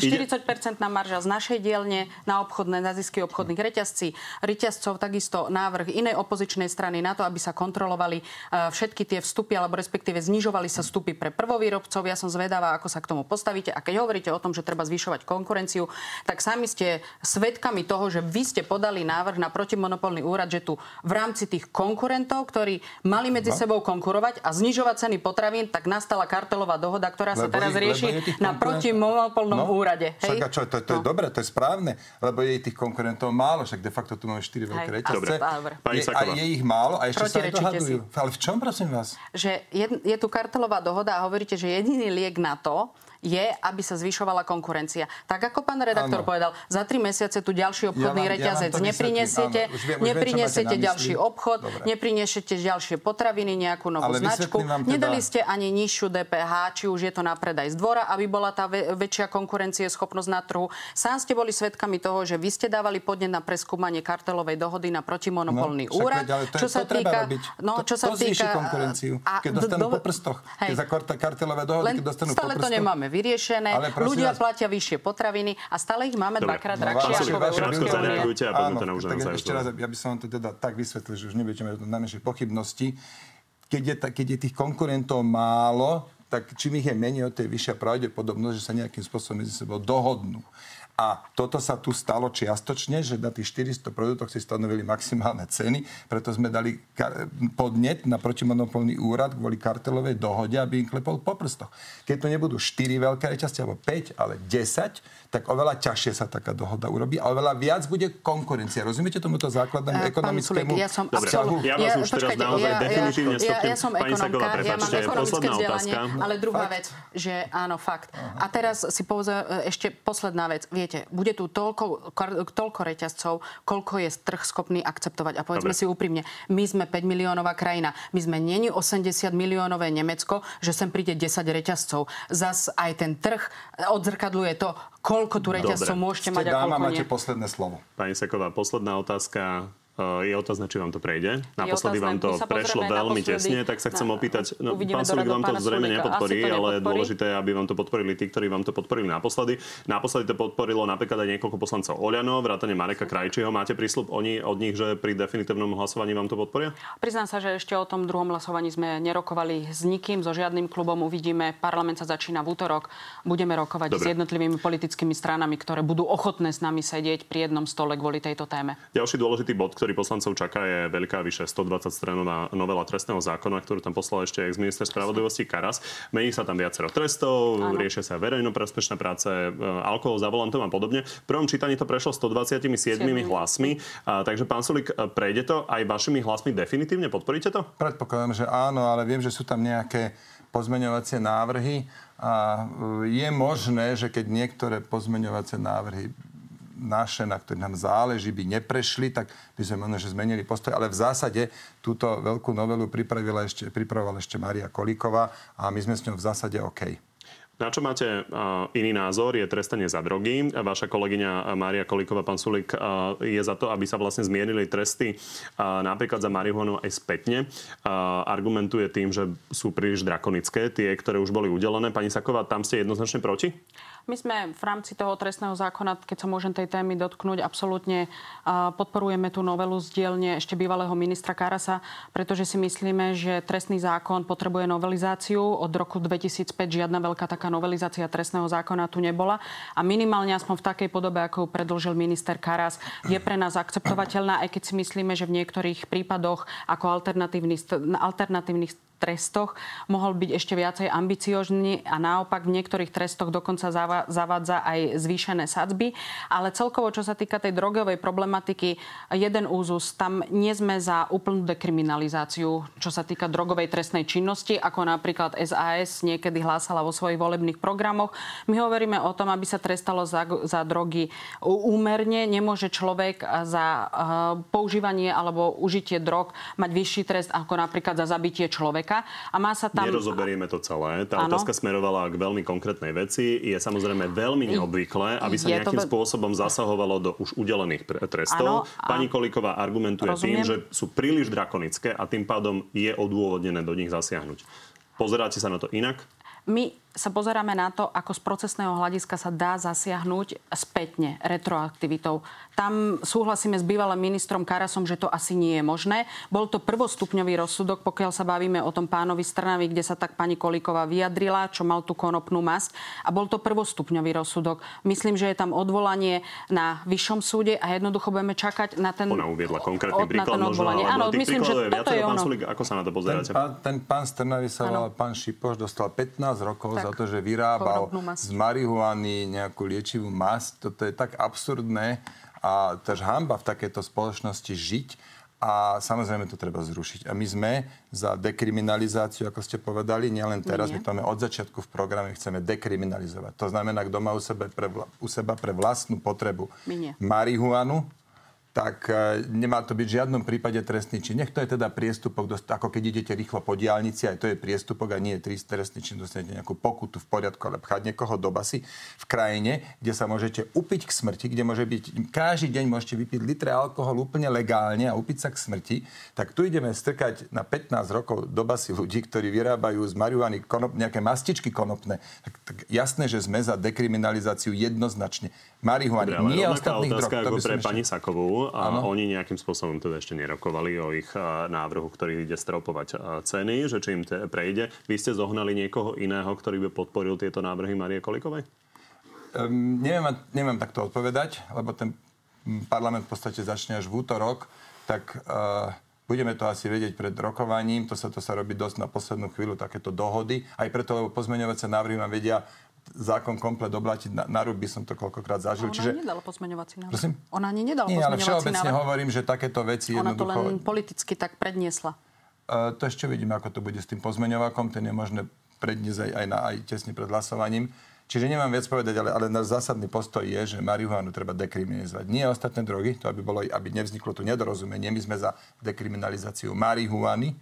Ide- 40% marža z našej dielne na obchodné, na zisky obchodných reťazcí. Reťazcov takisto návrh inej opozičnej strany na to, aby sa kontrolovali eh, všetky tie vstupy, alebo respektíve znižovali sa vstupy pre prvovýrobcov. Ja som zvedavá, ako sa k tomu postavíte. A keď hovoríte o tom, že treba zvyšovať konkurenciu, tak sami ste svedkami toho, že vy ste podali návrh na protimonopolný úrad, že tu v rámci tých konkurentov, ktorí mali medzi sebou konkurovať a znižovať ceny potravín, tak nastala kartelová dohoda, ktorá sa Lebo teraz ich- rieši je tých na protimonopolnom No, úrade. Však Hej? a čo, to, to je No. dobré, to je správne, lebo je tých konkurentov málo, však de facto tu máme 4 veľké reťazce. dobre, dobre. Je, a je ich málo a ešte sa aj dohadujú. Ale v čom, prosím vás? že je, je tu kartelová dohoda a hovoríte, že jediný liek na to je, aby sa zvyšovala konkurencia. Tak ako pán redaktor Áno. povedal, za tri mesiace tu ďalší obchodný Ja vám- ja reťazec to vysvetlím, neprinesiete, áno. Už viem- už neprinesiete ďalší obchod, Dobre. neprinesiete ďalšie potraviny, nejakú novú Ale značku. teda- Nedali ste ani nižšiu DPH, či už je to na predaj z dvora, aby bola tá väčšia konkurencie schopnosť na trhu. Sám ste boli svedkami toho, že vy ste dávali podnet na preskúmanie kartelovej dohody na protimonopolný No, úrad. veď, to, čo sa to týka, no, to, čo sa to týka konkurenciu. a- keď dostanú do- po prstoch. Hej. Keď za kartelové dohody, keď dostanú po stále to prstoch. nemáme vyriešené. Ale Ľudia vás- platia vyššie potraviny a stále ich máme Dobre. dvakrát No, drahšie ako v Európskej únie. to Áno, tak ešte raz, ja by som vám to teda tak vysvetlil, že už nebudete mať na menšie pochybnosti. Keď je, keď je tých konkurentov málo, tak čím ich je menej, o tej vyššia pravdepodobnosť, že sa nejakým spôsobom medzi sebou dohodnú. A toto sa tu stalo čiastočne, že na tých 400 produktoch si stanovili maximálne ceny, preto sme dali podnet na protimonopolný úrad kvôli kartelovej dohode, aby im klepol po prstoch. Keď to nebudú 4 veľké reťazce, alebo 5, ale 10, tak oveľa ťažšie sa taká dohoda urobí a oveľa viac bude konkurencia. Rozumiete tomuto základnému pán ekonomickému ja som Dobre, ja vás už teraz počkajte, naozaj definitívne ja, ja, stopnem. ja som Pani ja mám prepáčte, ekonomické posledná vzdelanie, otázka. ale druhá Fakt? vec, že áno, fakt. A teraz si povedzme ešte posledná vec. Viete, bude tu toľko, toľko reťazcov, koľko je trh schopný akceptovať. A povedzme Dobre. si úprimne, my sme 5 miliónová krajina. My sme není 80 miliónové Nemecko, že sem príde 10 reťazcov. Zas aj ten trh odzrkadluje to, koľko tu reťazcov môžete Ste mať a dáma, koľko máte nie. posledné slovo. Pani Seková, posledná otázka. Eh, je otázne, či vám to prejde. Naposledy vám to prešlo veľmi tesne, tak sa chcem opýtať. No, pán Sulik vám to zrejme nepodporí, to ale dôležité je, aby vám to podporili tí, ktorí vám to podporili naposledy. Naposledy to podporilo napríklad aj niekoľko poslancov Oľano, vrátane Mareka Krajčího. Máte prísľub oni, od nich, že pri definitívnom hlasovaní vám to podporia? Priznám sa, že ešte o tom druhom hlasovaní sme nerokovali s nikým, so žiadnym klubom. Uvidíme. Parlament sa začína v útorok. Budeme rokovať Dobre. s jednotlivými politickými stranami, ktoré budú ochotné s nami sedieť pri jednom stole kvôli tejto téme. Ďalší dôležitý bod, ktorý poslancov čaká, je veľká vyše 120 stranová novela trestného zákona, ktorú tam poslal ešte ex-minister spravodlivosti Karas. Mení sa tam viacero trestov, ano. riešia sa verejnoprospešné práce, e, alkohol za volantom a podobne. V prvom čítaní to prešlo 127 7. hlasmi, a, takže pán Sulik, e, prejde to aj vašimi hlasmi definitívne? Podporíte to? Predpokladám, že áno, ale viem, že sú tam nejaké pozmeňovacie návrhy a e, je možné, že keď niektoré pozmeňovacie návrhy naše, na ktorých nám záleží, by neprešli, tak by sme možno, že zmenili postoj. Ale v zásade túto veľkú novelu pripravila ešte, pripravovala ešte Maria Kolíková a my sme s ňou v zásade OK. Na čo máte iný názor, je trestanie za drogy. Vaša kolegyňa Mária Kolíková, pán Sulik, je za to, aby sa vlastne zmienili tresty napríklad za marihuanu aj spätne. Argumentuje tým, že sú príliš drakonické, tie, ktoré už boli udelené. Pani Saková, tam ste jednoznačne proti? My sme v rámci toho trestného zákona, keď sa môžem tej témy dotknúť, absolútne podporujeme tú novelu z dielne ešte bývalého ministra Karasa, pretože si myslíme, že trestný zákon potrebuje novelizáciu. Od roku 2005 žiadna veľká taká novelizácia trestného zákona tu nebola. A minimálne aspoň v takej podobe, ako ju predložil minister Karas, je pre nás akceptovateľná, aj keď si myslíme, že v niektorých prípadoch ako alternatívny, alternatívnych trestoch mohol byť ešte viacej ambiciozný a naopak v niektorých trestoch dokonca zavádza aj zvýšené sadzby. Ale celkovo, čo sa týka tej drogovej problematiky, jeden úzus, tam nie sme za úplnú dekriminalizáciu, čo sa týka drogovej trestnej činnosti, ako napríklad SAS niekedy hlásala vo svojich volebných programoch. My hovoríme o tom, aby sa trestalo za, za drogy úmerne. Nemôže človek za uh, používanie alebo užitie drog mať vyšší trest ako napríklad za zabitie človeka otázka a má sa tam... Nerozoberieme to celé. Tá ano. otázka smerovala k veľmi konkrétnej veci. Je samozrejme veľmi neobvyklé, aby sa nejakým to... spôsobom zasahovalo do už udelených trestov. Ano, a... Pani Koliková argumentuje Rozumiem. tým, že sú príliš drakonické a tým pádom je odôvodnené do nich zasiahnuť. Pozeráte sa na to inak? My sa pozeráme na to, ako z procesného hľadiska sa dá zasiahnuť spätne retroaktivitou. Tam súhlasíme s bývalým ministrom Karasom, že to asi nie je možné. Bol to prvostupňový rozsudok, pokiaľ sa bavíme o tom pánovi Strnavi, kde sa tak pani Kolíková vyjadrila, čo mal tú konopnú masť. A bol to prvostupňový rozsudok. Myslím, že je tam odvolanie na vyššom súde a jednoducho budeme čakať na ten... Ona uviedla konkrétny príklad možno, Áno, myslím, že toto je ono. Sulik, ako sa na to pozeráte? Ten pán, ten pán Strnavi sa volal pán Šipoš, dostal 15 rokov tak za to, že vyrábal z marihuany nejakú liečivú masť. Toto je tak absurdné a tež hamba v takejto spoločnosti žiť a samozrejme to treba zrušiť. A my sme za dekriminalizáciu, ako ste povedali, nielen teraz, Nie. my to máme od začiatku v programe, chceme dekriminalizovať. To znamená, kto má u, sebe pre, u seba pre vlastnú potrebu marihuanu, tak e, nemá to byť v žiadnom prípade trestný čin. Nech to je teda priestupok, ako keď idete rýchlo po diálnici, aj to je priestupok a nie je trestný čin, dostanete nejakú pokutu v poriadku, ale pchať niekoho do basy v krajine, kde sa môžete upiť k smrti, kde môže byť, každý deň môžete vypiť litre alkoholu úplne legálne a upiť sa k smrti, tak tu ideme strkať na 15 rokov do basy ľudí, ktorí vyrábajú z marihuany konop, nejaké mastičky konopné. Tak, tak jasné, že sme za dekriminalizáciu jednoznačne marihuany, Dobre, nie ostatných drog. ako pre pani Sakovú. A ano. oni nejakým spôsobom teda ešte nerokovali o ich návrhu, ktorý ide stropovať ceny, že či im te prejde. Vy ste zohnali niekoho iného, ktorý by podporil tieto návrhy Marie Kolikovej? Um, neviem, neviem takto odpovedať, lebo ten parlament v podstate začne až v útorok, tak uh, budeme to asi vedieť pred rokovaním. To sa, to sa robí dosť na poslednú chvíľu, takéto dohody. Aj preto, lebo pozmeňovacie návrhy vám vedia zákon komplet oblatiť na, na rúb by som to koľkokrát zažil. Ona Čiže... nedala pozmeňovací návrh. Prosím? Ona ani nedala Nie, ale všeobecne návrh. hovorím, že takéto veci Ona jednoducho... to len politicky tak predniesla. Uh, to ešte vidíme, ako to bude s tým pozmeňovakom. Ten je možné predniesť aj, aj, na, aj tesne pred hlasovaním. Čiže nemám viac povedať, ale, ale náš zásadný postoj je, že marihuanu treba dekriminalizovať. Nie ostatné drogy, to aby, bolo, aby nevzniklo tu nedorozumenie. My sme za dekriminalizáciu marihuany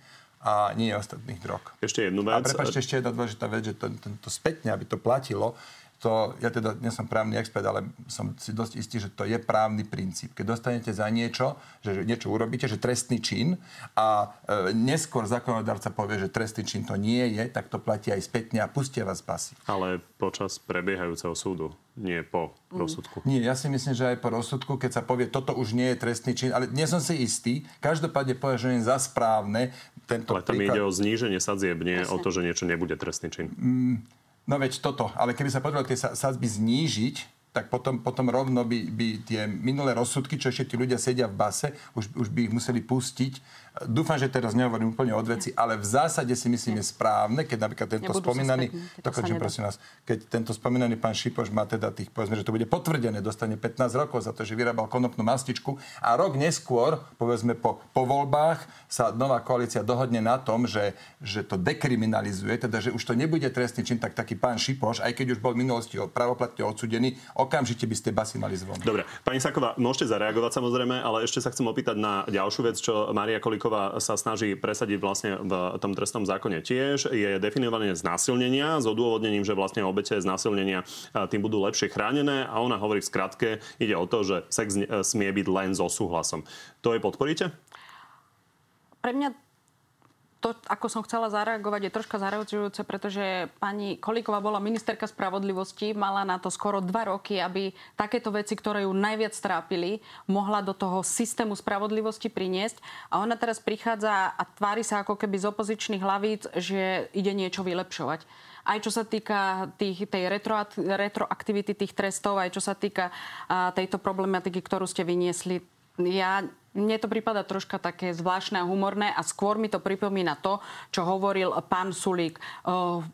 a nie ostatných drog. Ešte jednu vec. A prepáčte, ešte jedna dôležitá vec, že to, to, to spätne, aby to platilo, to, ja teda nie som právny expert, ale som si dosť istý, že to je právny princíp. Keď dostanete za niečo, že niečo urobíte, že trestný čin a e, neskôr zákonodárca povie, že trestný čin to nie je, tak to platí aj spätne a pustia vás pasy. Ale počas prebiehajúceho súdu, nie po Mm. rozsudku. Nie, ja si myslím, že aj po rozsudku, keď sa povie, toto už nie je trestný čin, ale nie som si istý, každopádne považujem za správne tento Ale tam príklad. ide o zníženie sadzieb, nie o to, že niečo nebude trestný čin. No veď toto, ale keby sa podarilo tie sadzby znížiť, tak potom, potom rovno by, by tie minulé rozsudky, čo ešte tí ľudia sedia v base, už, už by ich museli pustiť. Dúfam, že teraz nehovorím úplne od veci, ale v zásade si myslím je správne, keď napríklad tento Nebudú spomínaný, dokončím prosím vás, keď tento spomínaný pán Šipoš má teda tých, povedzme, že to bude potvrdené, dostane 15 rokov za to, že vyrábal konopnú mastičku a rok neskôr, povedzme po, po voľbách, sa nová koalícia dohodne na tom, že, že to dekriminalizuje, teda že už to nebude trestný čin, tak taký pán Šipoš, aj keď už bol v minulosti pravoplatne odsudený, okamžite by ste basy mali zvon. Dobre, pani Saková, môžete zareagovať samozrejme, ale ešte sa chcem opýtať na ďalšiu vec, čo Maria Kolíková sa snaží presadiť vlastne v tom trestnom zákone tiež. Je definované znásilnenia s odôvodnením, že vlastne obete znásilnenia a, tým budú lepšie chránené a ona hovorí v skratke, ide o to, že sex smie byť len so súhlasom. To je podporíte? Pre mňa to, ako som chcela zareagovať, je troška zareagujúce, pretože pani Kolíková bola ministerka spravodlivosti, mala na to skoro dva roky, aby takéto veci, ktoré ju najviac trápili, mohla do toho systému spravodlivosti priniesť. A ona teraz prichádza a tvári sa ako keby z opozičných hlavíc, že ide niečo vylepšovať. Aj čo sa týka tých, tej retro, retroaktivity tých trestov, aj čo sa týka a, tejto problematiky, ktorú ste vyniesli, ja, mne to prípada troška také zvláštne a humorné a skôr mi to pripomína to, čo hovoril pán Sulík o,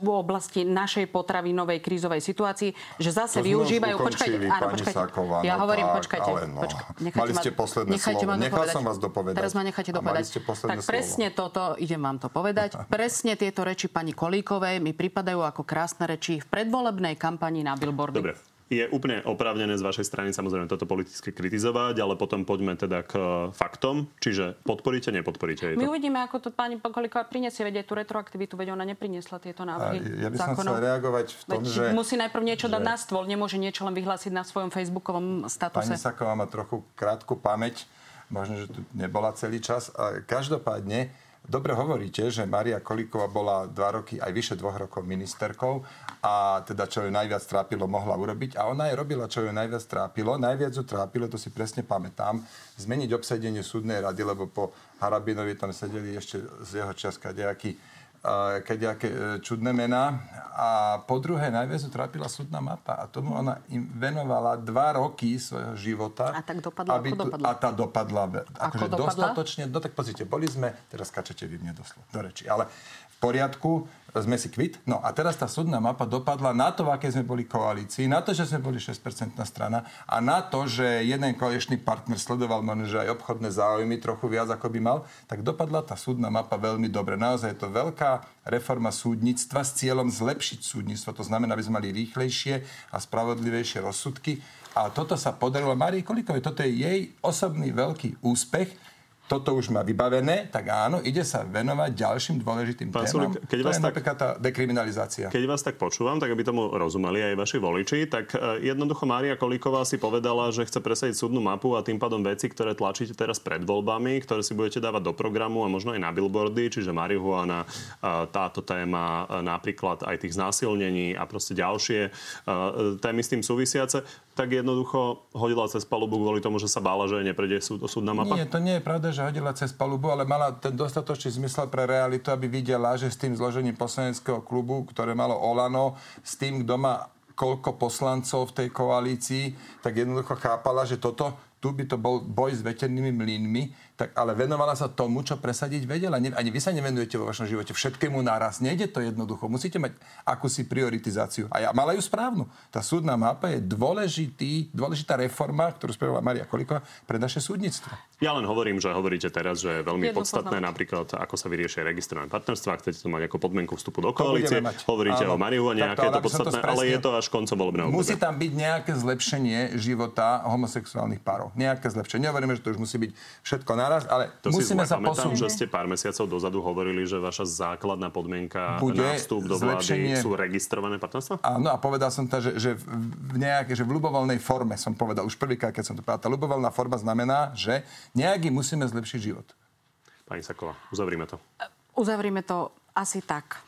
v oblasti našej potravinovej krízovej situácii, že zase To využívajú... ukončili, pani Saková, ja no hovorím, tak, počkajte. ale no. počka- Mali ste posledné nechajte slovo. ma Nechal som vás dopovedať. Teraz ma necháte dopovedať. ste posledné tak slovo. presne toto, idem vám to povedať, presne tieto reči pani Kolíkovej mi pripadajú ako krásne reči v predvolebnej kampani na billboardy. Dobre. Je úplne oprávnené z vašej strany samozrejme toto politicky kritizovať, ale potom poďme teda k e, faktom. Čiže podporíte, nepodporíte jej My to? uvidíme, ako to pani Kolíková prinesie, veď aj tú retroaktivitu, veď ona nepriniesla tieto A návrhy ja by som zákonov. chcel reagovať v tom, Veď že... musí najprv niečo dať že- na stôl, nemôže niečo len vyhlásiť na svojom facebookovom statuse. Pani Saková má trochu krátku pamäť, možno, že tu nebola celý čas. A každopádne, dobre hovoríte, že Maria Kolíková bola dva roky, aj vyše dvoch rokov ministerkou a teda čo ju najviac trápilo, mohla urobiť. A ona aj robila, čo ju najviac trápilo. Najviac ju trápilo, to si presne pamätám, zmeniť obsadenie súdnej rady, lebo po Harabinovi tam sedeli ešte z jeho časka nejakí uh, kadejaké e, čudné mená. A po druhé, najviac trápila súdna mapa. A tomu ona im venovala dva roky svojho života. A tak dopadla, ako dopadla? A tá dopadla. Akože dostatočne, no tak pozrite, boli sme, teraz kačete vy mne do, do reči, ale poriadku, sme si kvit. No a teraz tá súdna mapa dopadla na to, v aké sme boli koalícii, na to, že sme boli 6% strana a na to, že jeden koaličný partner sledoval možno, že aj obchodné záujmy trochu viac, ako by mal, tak dopadla tá súdna mapa veľmi dobre. Naozaj je to veľká reforma súdnictva s cieľom zlepšiť súdnictvo. To znamená, aby sme mali rýchlejšie a spravodlivejšie rozsudky. A toto sa podarilo Marii Kolíkovej. Toto je jej osobný veľký úspech toto už má vybavené, tak áno, ide sa venovať ďalším dôležitým Pán témam. Sulík, keď to vás je tak- napríklad tá dekriminalizácia. Keď vás tak počúvam, tak aby tomu rozumeli aj vaši voliči, tak e, jednoducho Mária Kolíková si povedala, že chce presadiť súdnu mapu a tým pádom veci, ktoré tlačíte teraz pred voľbami, ktoré si budete dávať do programu a možno aj na billboardy, čiže marihuana, e, táto téma, e, napríklad aj tých znásilnení a proste ďalšie témy s tým súvisiace, tak jednoducho hodila cez palubu kvôli tomu, že sa bála, že neprejde súd, súdna mapa? Nie, to nie je pravda, že hodila cez palubu, ale mala ten dostatočný zmysel pre realitu, aby videla, že s tým zložením poslaneckého klubu, ktoré malo Olano, s tým, kto má koľko poslancov v tej koalícii, tak jednoducho chápala, že toto, tu by to bol boj s veternými mlynmi, tak ale venovala sa tomu, čo presadiť vedela. Ani vy sa nevenujete vo vašom živote všetkému naraz. Nejde to jednoducho. Musíte mať akúsi prioritizáciu. A ja mala ju správnu. Tá súdna mapa je dôležitý, dôležitá reforma, ktorú spravila Maria Kolíková pre naše súdnictvo. Ja len hovorím, že hovoríte teraz, že je veľmi Jednu podstatné poznámku. napríklad, ako sa vyrieši registrované partnerstva. Chcete to mať ako podmienku vstupu do koalície. Hovoríte Áno. o marihuane, aké je to som to podstatné, ale je to až koncom volebného Musí obdobia. tam byť nejaké zlepšenie života homosexuálnych párov. nejaké zlepšenie. Nehovoríme, že to už musí byť všetko naraz, ale to musíme si sa pamätám, posunúť. že ste pár mesiacov dozadu hovorili, že vaša základná podmienka Bude na vstup do vlády sú registrované partnerstva? Áno, a povedal som to, že, že v nejaké, že v ľubovoľnej forme som povedal, už prvýkrát, keď som to povedal, tá ľubovoľná forma znamená, že nejaký musíme zlepšiť život. Pani Saková, uzavrime to. Uzavrime to asi tak.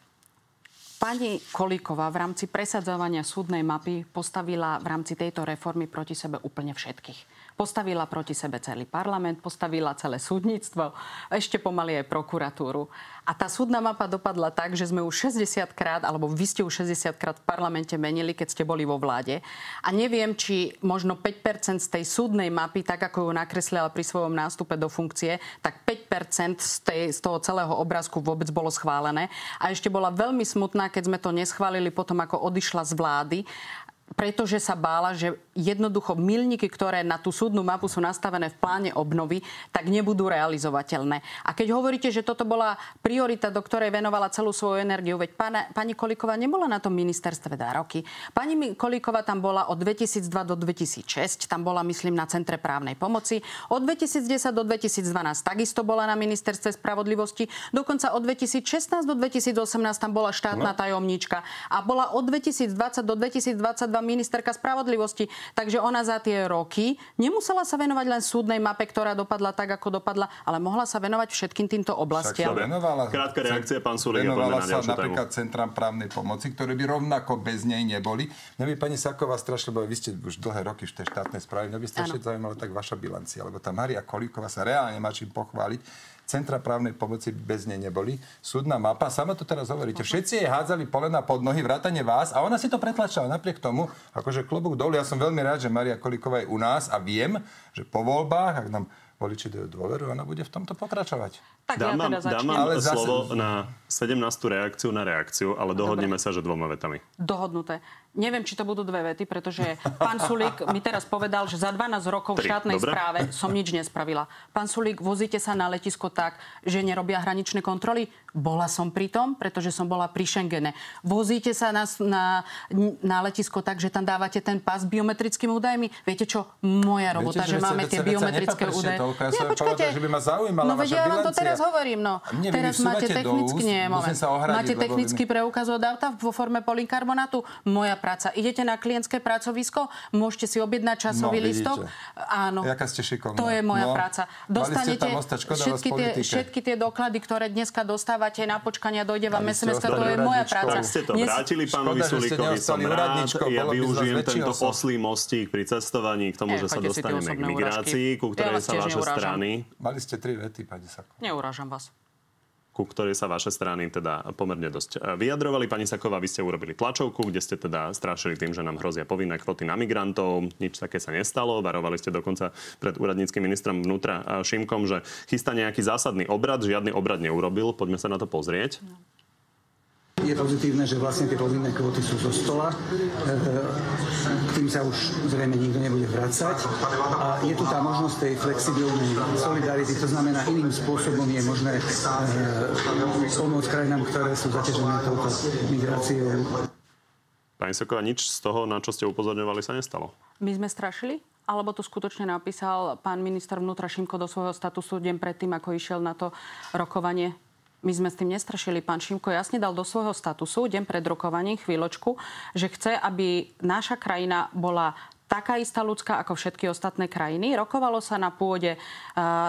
Pani Kolíková v rámci presadzovania súdnej mapy postavila v rámci tejto reformy proti sebe úplne všetkých. Postavila proti sebe celý parlament, postavila celé súdnictvo, ešte pomaly aj prokuratúru. A tá súdna mapa dopadla tak, že sme už 60 krát, alebo vy ste už 60 krát v parlamente menili, keď ste boli vo vláde. A neviem, či možno 5% z tej súdnej mapy, tak ako ju nakreslila pri svojom nástupe do funkcie, tak 5% z, tej, z toho celého obrázku vôbec bolo schválené. A ešte bola veľmi smutná, keď sme to neschválili potom, ako odišla z vlády pretože sa bála, že jednoducho milníky, ktoré na tú súdnu mapu sú nastavené v pláne obnovy, tak nebudú realizovateľné. A keď hovoríte, že toto bola priorita, do ktorej venovala celú svoju energiu, veď pána, pani Kolíková nebola na tom ministerstve dva roky. Pani Kolíková tam bola od 2002 do 2006, tam bola, myslím, na Centre právnej pomoci. Od 2010 do 2012 takisto bola na ministerstve spravodlivosti. Dokonca od 2016 do 2018 tam bola štátna tajomníčka. A bola od 2020 do 2022 ministerka spravodlivosti. Takže ona za tie roky nemusela sa venovať len súdnej mape, ktorá dopadla tak, ako dopadla, ale mohla sa venovať všetkým týmto oblastiam. Venovala, Krátka reakcia, pán Sulík, Venovala na sa ďalšiu tému. napríklad centrám právnej pomoci, ktoré by rovnako bez nej neboli. Mňa by pani Saková strašne, lebo vy ste už dlhé roky v tej štátnej správe, mňa by strašne zaujímala tak vaša bilancia, lebo tá Maria Kolíková sa reálne má čím pochváliť. Centra právnej pomoci bez nej neboli. Súdna mapa, sama to teraz hovoríte. Všetci jej hádzali polena pod nohy, vrátane vás a ona si to pretlačila napriek tomu, akože klobúk dolu. Ja som veľmi rád, že Maria Kolíková je u nás a viem, že po voľbách, ak nám voliči dajú dôveru, ona bude v tomto pokračovať. Tak Dám ja vám, teda dám vám Ale zase- slovo na 17. reakciu na reakciu, ale dohodneme sa, že dvoma vetami. dohodnuté. Neviem, či to budú dve vety, pretože pán Sulík mi teraz povedal, že za 12 rokov v štátnej dobre. správe som nič nespravila. Pán Sulík, vozíte sa na letisko tak, že nerobia hraničné kontroly? Bola som pri tom, pretože som bola pri Schengene. Vozíte sa na, na, na letisko tak, že tam dávate ten pás s biometrickými údajmi? Viete čo? Moja robota, Viete, že, že máme tie biometrické údaje. toľko. Ja Nie, som povedal, že by ma zaujímala No veď vaša ja vám to teraz hovorím, no. Vy teraz máte technický, úst, nie, moment. Máte technický preukaz od auta vo forme polykarbonátu? Moja práca. Idete na klientské pracovisko? Môžete si objednať časový No, vidíte. listok? Áno. Jaká ste šikovná. To je moja No. práca. Dostanete všetky, tie, všetky tie doklady, ktoré dneska dostávate na počkania, dojde vám sms to je moja práca. Tak ste to si- vrátili pánovi Sulíkovi, som rád. Ja využijem tento osob. oslý mostík pri cestovaní k tomu, že sa dostaneme k migrácii, ku ktorej vás sa vaše strany Mali ste tri vety, pani Saková. Neurážam vás. Ku ktorej sa vaše strany teda pomerne dosť eh, vyjadrovali. Pani Saková, vy ste urobili tlačovku, kde ste teda strašili tým, že nám hrozia povinné kvoty na migrantov. Nič také sa nestalo. Varovali ste dokonca pred úradníckým ministrom vnútra eh, Šimkom, že chystá nejaký zásadný obrad. Žiadny obrad neurobil. Poďme sa na to pozrieť. Je pozitívne, že vlastne tie povinné kvóty sú zo stola. E, K tým sa už zrejme nikto nebude vracať. A je tu tá možnosť tej flexibilnej solidarity, to znamená iným spôsobom je možné e, pomôcť krajinám, ktoré sú zaťažené touto migráciou. Pani Saková, nič z toho, na čo ste upozorňovali, sa nestalo. My sme strašili? Alebo to skutočne napísal pán minister vnútra Šimko do svojho statusu deň predtým, ako išiel na to rokovanie? My sme s tým nestrašili. Pán Šimko jasne dal do svojho statusu deň pred rokovaním chvíľočku, že chce, aby naša krajina bola taká istá ľudská ako všetky ostatné krajiny. Rokovalo sa na pôde eh,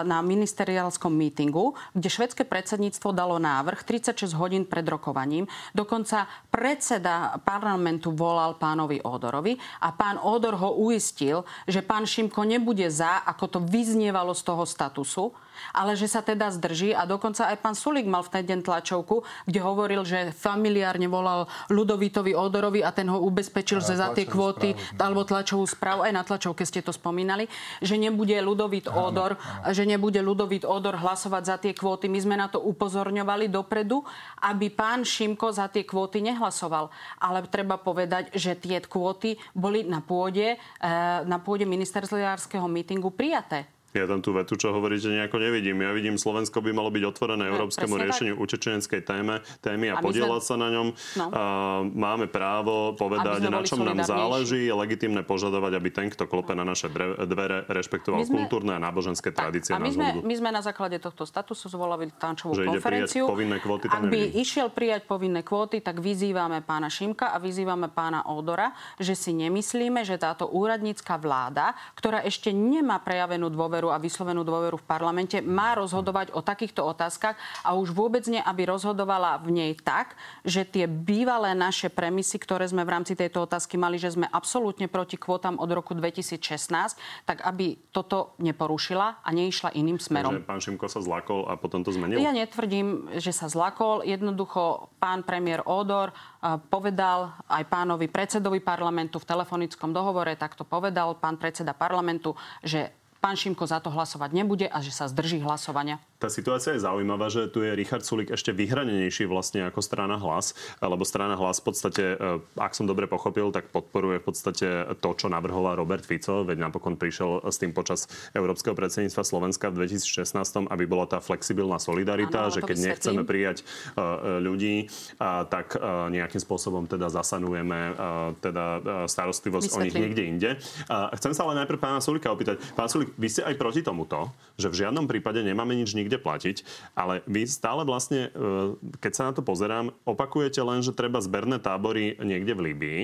na ministeriálskom mítingu, kde švedské predsedníctvo dalo návrh 36 hodín pred rokovaním. Dokonca predseda parlamentu volal pánovi Ódorovi a pán Ódor ho uistil, že pán Šimko nebude za, ako to vyznievalo z toho statusu, ale že sa teda zdrží a dokonca aj pán Sulík mal v ten deň tlačovku, kde hovoril, že familiárne volal Ludovítovi Ódorovi a ten ho ubezpečil, že za tie kvóty, správu. alebo tlačovú správu, aj na tlačovke ste to spomínali, že nebude Ludovít Ódor, že nebude Ludovít Ódor hlasovať za tie kvóty. My sme na to upozorňovali dopredu, aby pán Šimko za tie kvóty nehlasoval. Ale treba povedať, že tie kvóty boli na pôde, eh, na pôde ministersliárskeho mítingu prijaté. Ja tam tú vetu, čo hovoríte, nejako nevidím. Ja vidím, Slovensko by malo byť otvorené európskemu riešeniu tak. utečeneckej téme, témy a, a podielať sme... sa na ňom. No. A, máme právo povedať, na čom nám záleží. Je legitimné požadovať, aby ten, kto klope na naše dvere, rešpektoval sme... kultúrne a náboženské tak, tradície. A my sme, my sme na základe tohto statusu zvolali tančovú že konferenciu. povinné kvóty, Ak by išiel prijať povinné kvóty, tak vyzývame pána Šimka a vyzývame pána Odora, že si nemyslíme, že táto úradnícka vláda, ktorá ešte nemá prejavenú dôveru dôveru a vyslovenú dôveru v parlamente, má rozhodovať o takýchto otázkach a už vôbec nie, aby rozhodovala v nej tak, že tie bývalé naše premisy, ktoré sme v rámci tejto otázky mali, že sme absolútne proti kvótam od roku 2016, tak aby toto neporušila a neišla iným smerom. Takže pán Šimko sa zlakol a potom to zmenil? Ja netvrdím, že sa zlakol. Jednoducho pán premiér Odor povedal aj pánovi predsedovi parlamentu v telefonickom dohovore, tak to povedal pán predseda parlamentu, že pán Šimko za to hlasovať nebude a že sa zdrží hlasovania. Tá situácia je zaujímavá, že tu je Richard Sulik ešte vyhranenejší vlastne ako strana hlas, lebo strana hlas v podstate, e, ak som dobre pochopil, tak podporuje v podstate to, čo navrhoval Robert Fico, veď napokon prišiel s tým počas Európskeho predsedníctva Slovenska v 2016, aby bola tá flexibilná solidarita, ano, že keď nechceme prijať e, ľudí, tak e, nejakým spôsobom teda zasanujeme teda starostlivosť Vysvetlím. o nich niekde inde. Chcem sa ale najprv pána Sulika opýtať. Pán Sulik, vy ste aj proti tomuto, že v žiadnom prípade nemáme nič nikde platiť, ale vy stále vlastne, e, keď sa na to pozerám, opakujete len, že treba zberné tábory niekde v Líbii,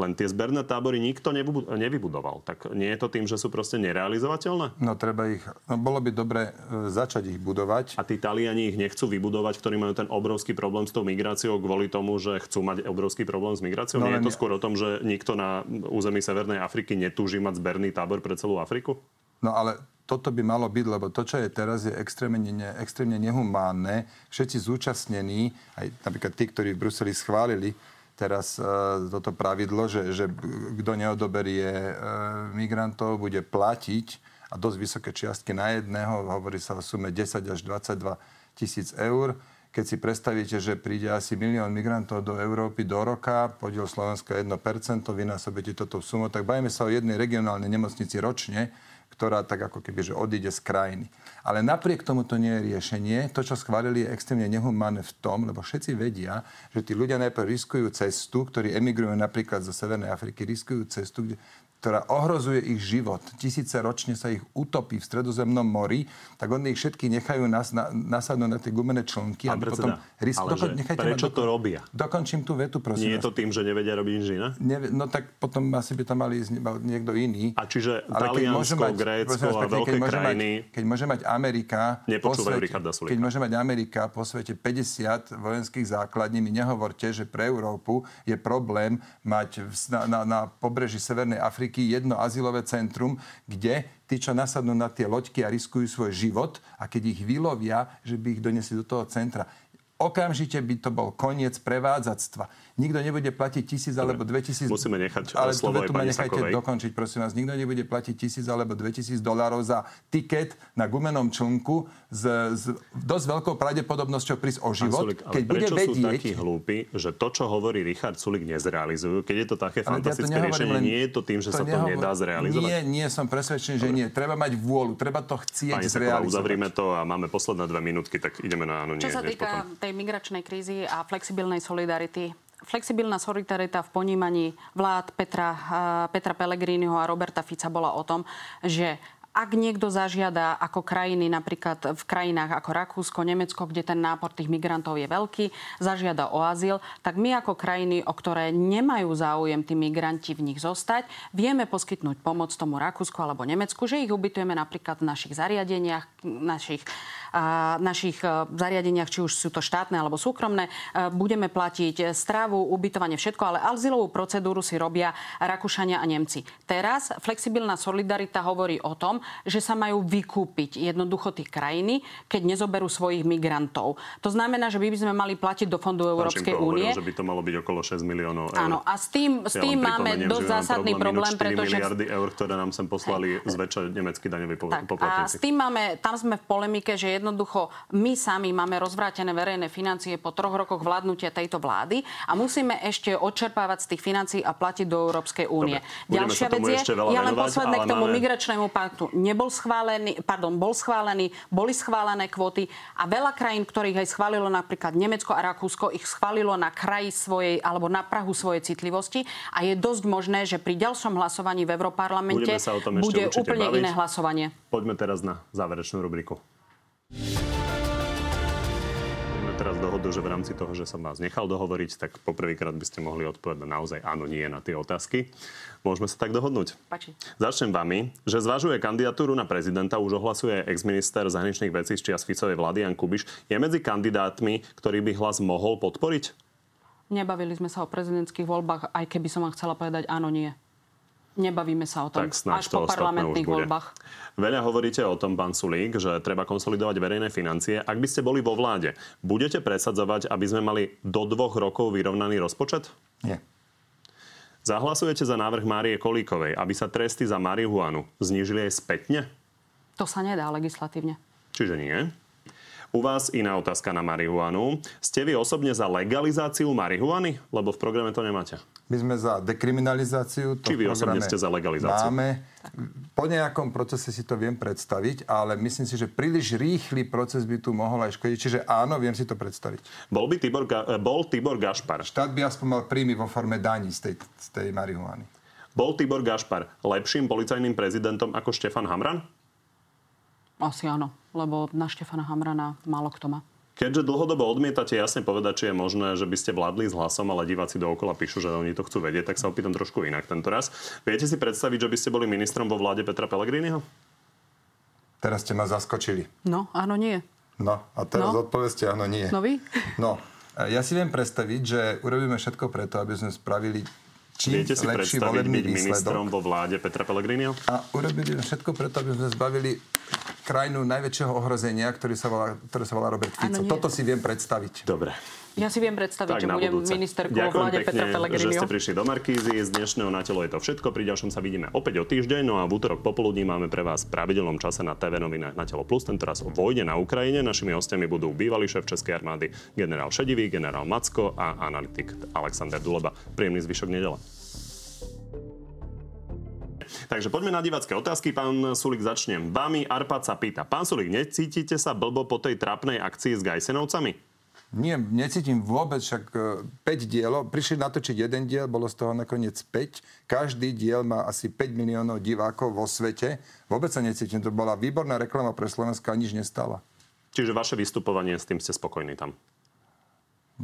len tie zberné tábory nikto nevybudoval. Tak nie je to tým, že sú proste nerealizovateľné? No treba ich, no bolo by dobre e, začať ich budovať. A tí Taliani ich nechcú vybudovať, ktorí majú ten obrovský problém s tou migráciou kvôli tomu, že chcú mať obrovský problém s migráciou? No, nie je to skôr o tom, že nikto na území Severnej Afriky netúži mať zberný tábor pre celú Afriku? No ale toto by malo byť, lebo to, čo je teraz, je extrémne, ne, extrémne nehumánne. Všetci zúčastnení, aj napríklad tí, ktorí v Bruseli schválili teraz e, toto pravidlo, že, že kto neodoberie e, migrantov, bude platiť a dosť vysoké čiastky na jedného, hovorí sa o sume 10 až 22 tisíc eur. Keď si predstavíte, že príde asi milión migrantov do Európy do roka, podiel Slovenska 1%, vynásobíte toto sumu, tak bajme sa o jednej regionálnej nemocnici ročne, ktorá tak ako keby že odíde z krajiny. Ale napriek tomu to nie je riešenie. To, čo schválili, je extrémne nehumánne v tom, lebo všetci vedia, že tí ľudia najprv riskujú cestu, ktorí emigrujú napríklad zo Severnej Afriky, riskujú cestu, kde ktorá ohrozuje ich život. Tisíce ročne sa ich utopí v stredozemnom mori, tak oni ich všetky nechajú nas, na, nasadnúť na tie gumené člnky. a potom ris- ale dokon, prečo ma, to robia? Dokončím tú vetu, prosím. Nie je to tým, že nevedia robiť iné? Ne, no tak potom asi by tam mali ísť niekto iný. A čiže ale Taliansko, mať, Grécko a veľké keď krajiny... Mať, keď môže mať Amerika... Nepočúvajú Richarda Sulika. Keď môže mať Amerika po svete 50 vojenských základní, mi nehovorte, že pre Európu je problém mať na, na, na pobreží Severnej Afriky jedno azylové azylové centrum, kde tí, čo nasadnú na tie loďky a riskujú svoj život a keď ich vylovia, že by ich donesli do toho centra okamžite by to bol koniec prevádzactva. Nikto nebude platiť tisíc alebo dve tisíc... Musíme nechať ale slovo aj pani nechajte Sakovej. dokončiť, prosím vás. Nikto nebude platiť tisíc alebo dve tisíc dolárov za tiket na gumenom člnku s, s dosť veľkou pravdepodobnosťou prísť o život. Sulik, keď bude vedieť... sú takí hlúpi, že to, čo hovorí Richard Sulik, nezrealizujú? Keď je to také ale fantastické ja riešenie, len... nie je to tým, že to sa nehovor... to nedá zrealizovať? Nie, nie som presvedčený, že nie. Treba mať vôľu, treba to chcieť Pani zrealizovať. uzavrime to a máme posledné dve minútky, tak ideme na áno, nie. Čo sa týka potom. tej migračnej krízy a flexibilnej solidarity, flexibilná solidarita v ponímaní vlád Petra, Petra Pellegriniho a Roberta Fica bola o tom, že ak niekto zažiada ako krajiny, napríklad v krajinách ako Rakúsko, Nemecko, kde ten nápor tých migrantov je veľký, zažiada o azyl, tak my ako krajiny, o ktoré nemajú záujem tí migranti v nich zostať, vieme poskytnúť pomoc tomu Rakúsku alebo Nemecku, že ich ubytujeme napríklad v našich zariadeniach, našich našich e, zariadeniach, či už sú to štátne alebo súkromné, e, budeme platiť stravu, ubytovanie, všetko, ale azylovú procedúru si robia Rakúšania a Nemci. Teraz flexibilná solidarita hovorí o tom, že sa majú vykúpiť jednoducho tie krajiny, keď nezoberú svojich migrantov. To znamená, že by sme mali platiť do Fondu Európskej únie. že by to malo byť okolo 6 miliónov eur. Áno, a s tým, s tým ja máme dosť zásadný problém, problém pretože... miliardy eur, ktoré nám sem poslali zväčša nemeckí daňoví poplatníci. A s tým máme, tam sme v polemike, že jednoducho my sami máme rozvrátené verejné financie po troch rokoch vládnutia tejto vlády a musíme ešte odčerpávať z tých financií a platiť do Európskej únie. Ďalšia vec je, ja len posledné k tomu máme... migračnému paktu. Nebol schválený, pardon, bol schválený, boli schválené kvóty a veľa krajín, ktorých aj schválilo napríklad Nemecko a Rakúsko, ich schválilo na kraji svojej alebo na Prahu svojej citlivosti a je dosť možné, že pri ďalšom hlasovaní v Európarlamente bude úplne baviť. iné hlasovanie. Poďme teraz na záverečnú rubriku teraz dohodu, že v rámci toho, že som vás nechal dohovoriť, tak poprvýkrát by ste mohli odpovedať naozaj áno, nie na tie otázky. Môžeme sa tak dohodnúť? Pači. Začnem vami, že zvažuje kandidatúru na prezidenta, už ohlasuje exminister zahraničných vecí z čias Ficovej vlády Jan Kubiš. Je medzi kandidátmi, ktorý by hlas mohol podporiť? Nebavili sme sa o prezidentských voľbách, aj keby som vám chcela povedať áno, nie. Nebavíme sa o tom. Tak až po parlamentných voľbách. Veľa hovoríte o tom, pán Sulík, že treba konsolidovať verejné financie. Ak by ste boli vo vláde, budete presadzovať, aby sme mali do dvoch rokov vyrovnaný rozpočet? Nie. Zahlasujete za návrh Márie Kolíkovej, aby sa tresty za marihuanu znížili aj spätne? To sa nedá legislatívne. Čiže nie? U vás iná otázka na marihuanu. Ste vy osobne za legalizáciu marihuany? Lebo v programe to nemáte. My sme za dekriminalizáciu. To Či vy osobne ste za legalizáciu? Máme. Po nejakom procese si to viem predstaviť, ale myslím si, že príliš rýchly proces by tu mohol aj škodiť. Čiže áno, viem si to predstaviť. Bol by Tibor, bol Tibor Gašpar. Štát by aspoň mal príjmy vo forme daní z tej, z tej marihuany. Bol Tibor Gašpar lepším policajným prezidentom ako Štefan Hamran? Asi áno, lebo na Štefana Hamrana málo kto má. Keďže dlhodobo odmietate jasne povedať, či je možné, že by ste vládli s hlasom, ale diváci dookola píšu, že oni to chcú vedieť, tak sa opýtam trošku inak tento raz. Viete si predstaviť, že by ste boli ministrom vo vláde Petra Pellegriniho? Teraz ste ma zaskočili. No, áno, nie. No, a teraz no. odpovedzte áno, nie. No vy? No, ja si viem predstaviť, že urobíme všetko preto, aby sme spravili čím Viete si lepší volebný byť výsledok. ministrom vo vláde Petra Pellegrinio? A urobili všetko preto, aby sme zbavili krajinu najväčšieho ohrozenia, ktorý sa volá, ktoré sa volá Robert Fico. Ano, Toto si viem predstaviť. Dobre. Ja si viem predstaviť, tak, že budem ministerkou vo vláde pekne, Petra Pellegrinio. že ste prišli do Markízy. Z dnešného na telo je to všetko. Pri ďalšom sa vidíme opäť o týždeň. No a v útorok popoludní máme pre vás v pravidelnom čase na TV novinách na telo plus. Tento raz o vojne na Ukrajine. Našimi hostiami budú bývalý šéf Českej armády generál Šedivý, generál Macko a analytik Alexander Duleba. Príjemný zvyšok nedele. Takže poďme na divacké otázky. Pán Sulik, začnem vami. Arpad sa pýta. Pán Sulik, necítite sa blbo po tej trapnej akcii s Gajsenovcami? Nie, necítim vôbec, však 5 e, dielov, prišli natočiť jeden diel, bolo z toho nakoniec 5. Každý diel má asi 5 miliónov divákov vo svete. Vôbec sa necítim, to bola výborná reklama pre Slovensko a nič nestala. Čiže vaše vystupovanie, s tým ste spokojní tam?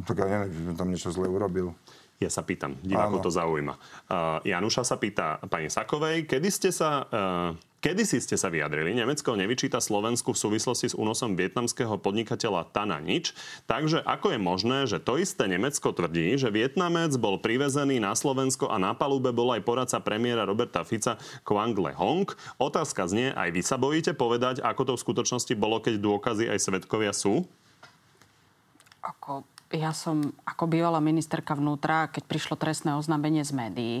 Tak ja neviem, že som tam niečo zle urobil. Ja sa pýtam, diváko to zaujíma. Uh, Januša sa pýta pani Sakovej, kedy ste sa... Uh, Kedy si ste sa vyjadrili, Nemecko nevyčíta Slovensku v súvislosti s únosom vietnamského podnikateľa Tana Nič, takže ako je možné, že to isté Nemecko tvrdí, že Vietnamec bol privezený na Slovensko a na palube bol aj poradca premiéra Roberta Fica Kwang Le Hong? Otázka znie, aj vy sa bojíte povedať, ako to v skutočnosti bolo, keď dôkazy aj svetkovia sú? Ako ja som ako bývalá ministerka vnútra, keď prišlo trestné oznámenie z médií,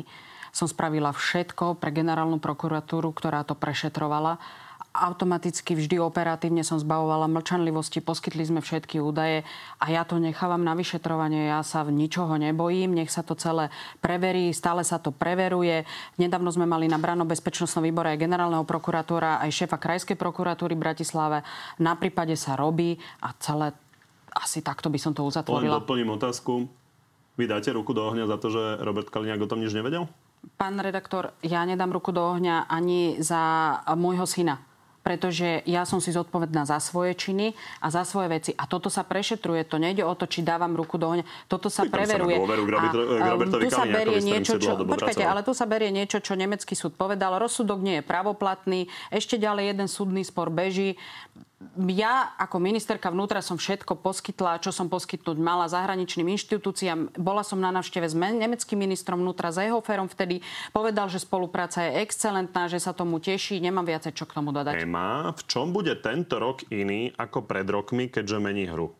som spravila všetko pre generálnu prokuratúru, ktorá to prešetrovala. Automaticky vždy operatívne som zbavovala mlčanlivosti, poskytli sme všetky údaje a ja to nechávam na vyšetrovanie. Ja sa v ničoho nebojím, nech sa to celé preverí, stále sa to preveruje. Nedávno sme mali na Brano bezpečnostnom výbore aj generálneho prokuratúra, aj šéfa krajskej prokuratúry Bratislave. Na prípade sa robí a celé asi takto by som to uzatvorila. Len doplním otázku. Vy dáte ruku do ohňa za to, že Robert Kaliňák o tom nič nevedel? Pán redaktor, ja nedám ruku do ohňa ani za môjho syna pretože ja som si zodpovedná za svoje činy a za svoje veci. A toto sa prešetruje. To nejde o to, či dávam ruku do ohňa. Toto sa preveruje. Sa a, a, tu sa berie niečo, čo, počkajte, ale tu sa berie niečo, čo nemecký súd povedal. Rozsudok nie je pravoplatný. Ešte ďalej jeden súdny spor beží ja ako ministerka vnútra som všetko poskytla, čo som poskytnúť mala zahraničným inštitúciám. Bola som na návšteve s nemeckým ministrom vnútra férom vtedy. Povedal, že spolupráca je excelentná, že sa tomu teší. Nemám viacej čo k tomu dodať. Ema, v čom bude tento rok iný ako pred rokmi, keďže mení hru?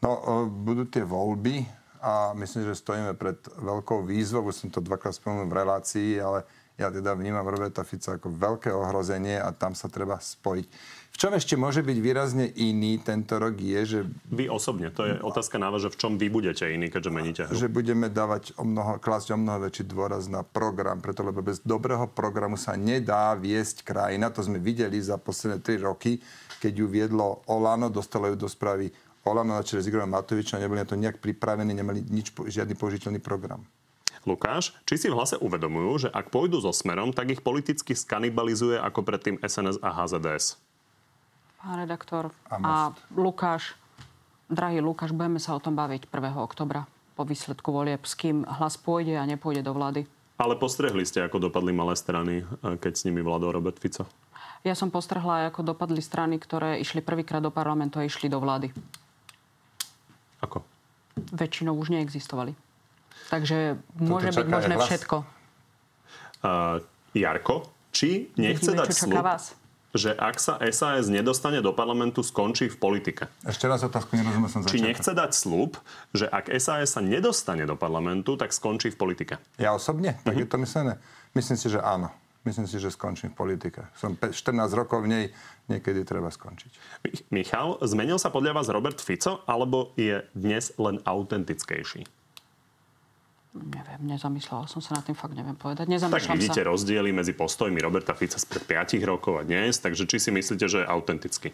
No, budú tie voľby a myslím, že stojíme pred veľkou výzvou. Už som to dvakrát spomenul v relácii, ale Ja teda vnímam Roberta Fica ako veľké ohrozenie a tam sa treba spojiť. Čom ešte môže byť výrazne iný tento rok je, že... Vy osobne, to je otázka na vás, že v čom vy budete iní, keďže meníte hru. Že budeme dávať o mnoho, klásť o mnoho väčší dôraz na program, preto lebo bez dobrého programu sa nedá viesť krajina. To sme videli za posledné tri roky, keď ju viedlo Olano, dostalo ju do správy Olano na čele s Igorom Matovičom, neboli na to nejak pripravení, nemali nič, žiadny použiteľný program. Lukáš, či si v hlase uvedomujú, že ak pôjdu so smerom, tak ich politicky skanibalizuje ako predtým SNS a HZDS? Pán redaktor a, a Lukáš, drahý Lukáš, budeme sa o tom baviť 1. oktobra po výsledku volieb, s kým hlas pôjde a nepôjde do vlády. Ale postrehli ste, ako dopadli malé strany, eh, keď s nimi vládol Robert Fico? Ja som postrehla, ako dopadli strany, ktoré išli prvýkrát do parlamentu a išli do vlády. Ako? Väčšinou už neexistovali. Takže môže byť možné všetko. Uh, Jarko, či nechce Vidíme, dať slub, vás že ak sa SAS nedostane do parlamentu, skončí v politike. Ešte raz otázku nerozumiem som Či nechce dať slub, že ak SAS sa nedostane do parlamentu, tak skončí v politike? Ja osobne? Tak mm-hmm. je to myslené? Myslím si, že áno. Myslím si, že skončím v politike. Som 14 rokov v nej, niekedy treba skončiť. Michal, zmenil sa podľa vás Robert Fico, alebo je dnes len autentickejší? Neviem, nezamyslela som sa na tým, fakt neviem povedať. Tak vidíte sa. rozdiely medzi postojmi Roberta Fica spred 5 rokov a dnes, takže či si myslíte, že je autentický?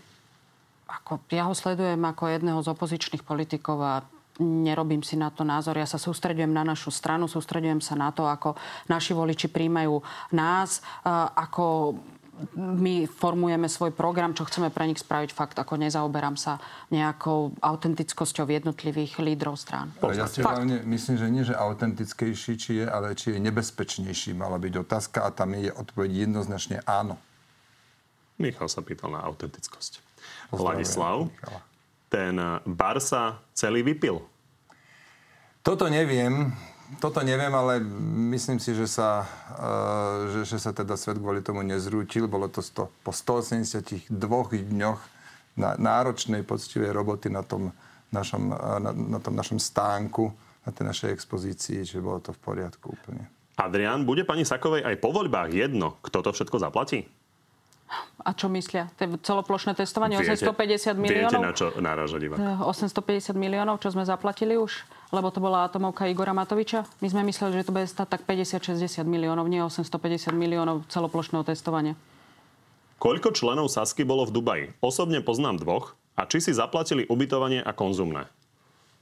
Ako, ja ho sledujem ako jedného z opozičných politikov a nerobím si na to názor. Ja sa sústredujem na našu stranu, sústredujem sa na to, ako naši voliči príjmajú nás, ako my formujeme svoj program, čo chceme pre nich spraviť. Fakt, ako nezaoberám sa nejakou autentickosťou jednotlivých lídrov strán. Ja si hlavne myslím, že nie, že autentickejší, či je, ale či je nebezpečnejší, mala byť otázka a tam je odpoveď jednoznačne áno. Michal sa pýtal na autentickosť. Vladislav, ten bar sa celý vypil. Toto neviem toto neviem, ale myslím si, že sa, uh, že, že sa teda svet kvôli tomu nezrútil. Bolo to sto, po 182 dňoch na, náročnej, poctivej roboty na tom našom, uh, na, na tom našom stánku, na tej našej expozícii, že bolo to v poriadku úplne. Adrián, bude pani Sakovej aj po voľbách jedno, kto to všetko zaplatí? A čo myslia? Celoplošné testovanie viete, 850 miliónov? Viete, na čo náraža divák? 850 miliónov, čo sme zaplatili už? Lebo to bola atomovka Igora Matoviča. My sme mysleli, že to bude stať tak 50-60 miliónov, nie 850 miliónov celoplošného testovania. Koľko členov Sasky bolo v Dubaji? Osobne poznám dvoch. A či si zaplatili ubytovanie a konzumné?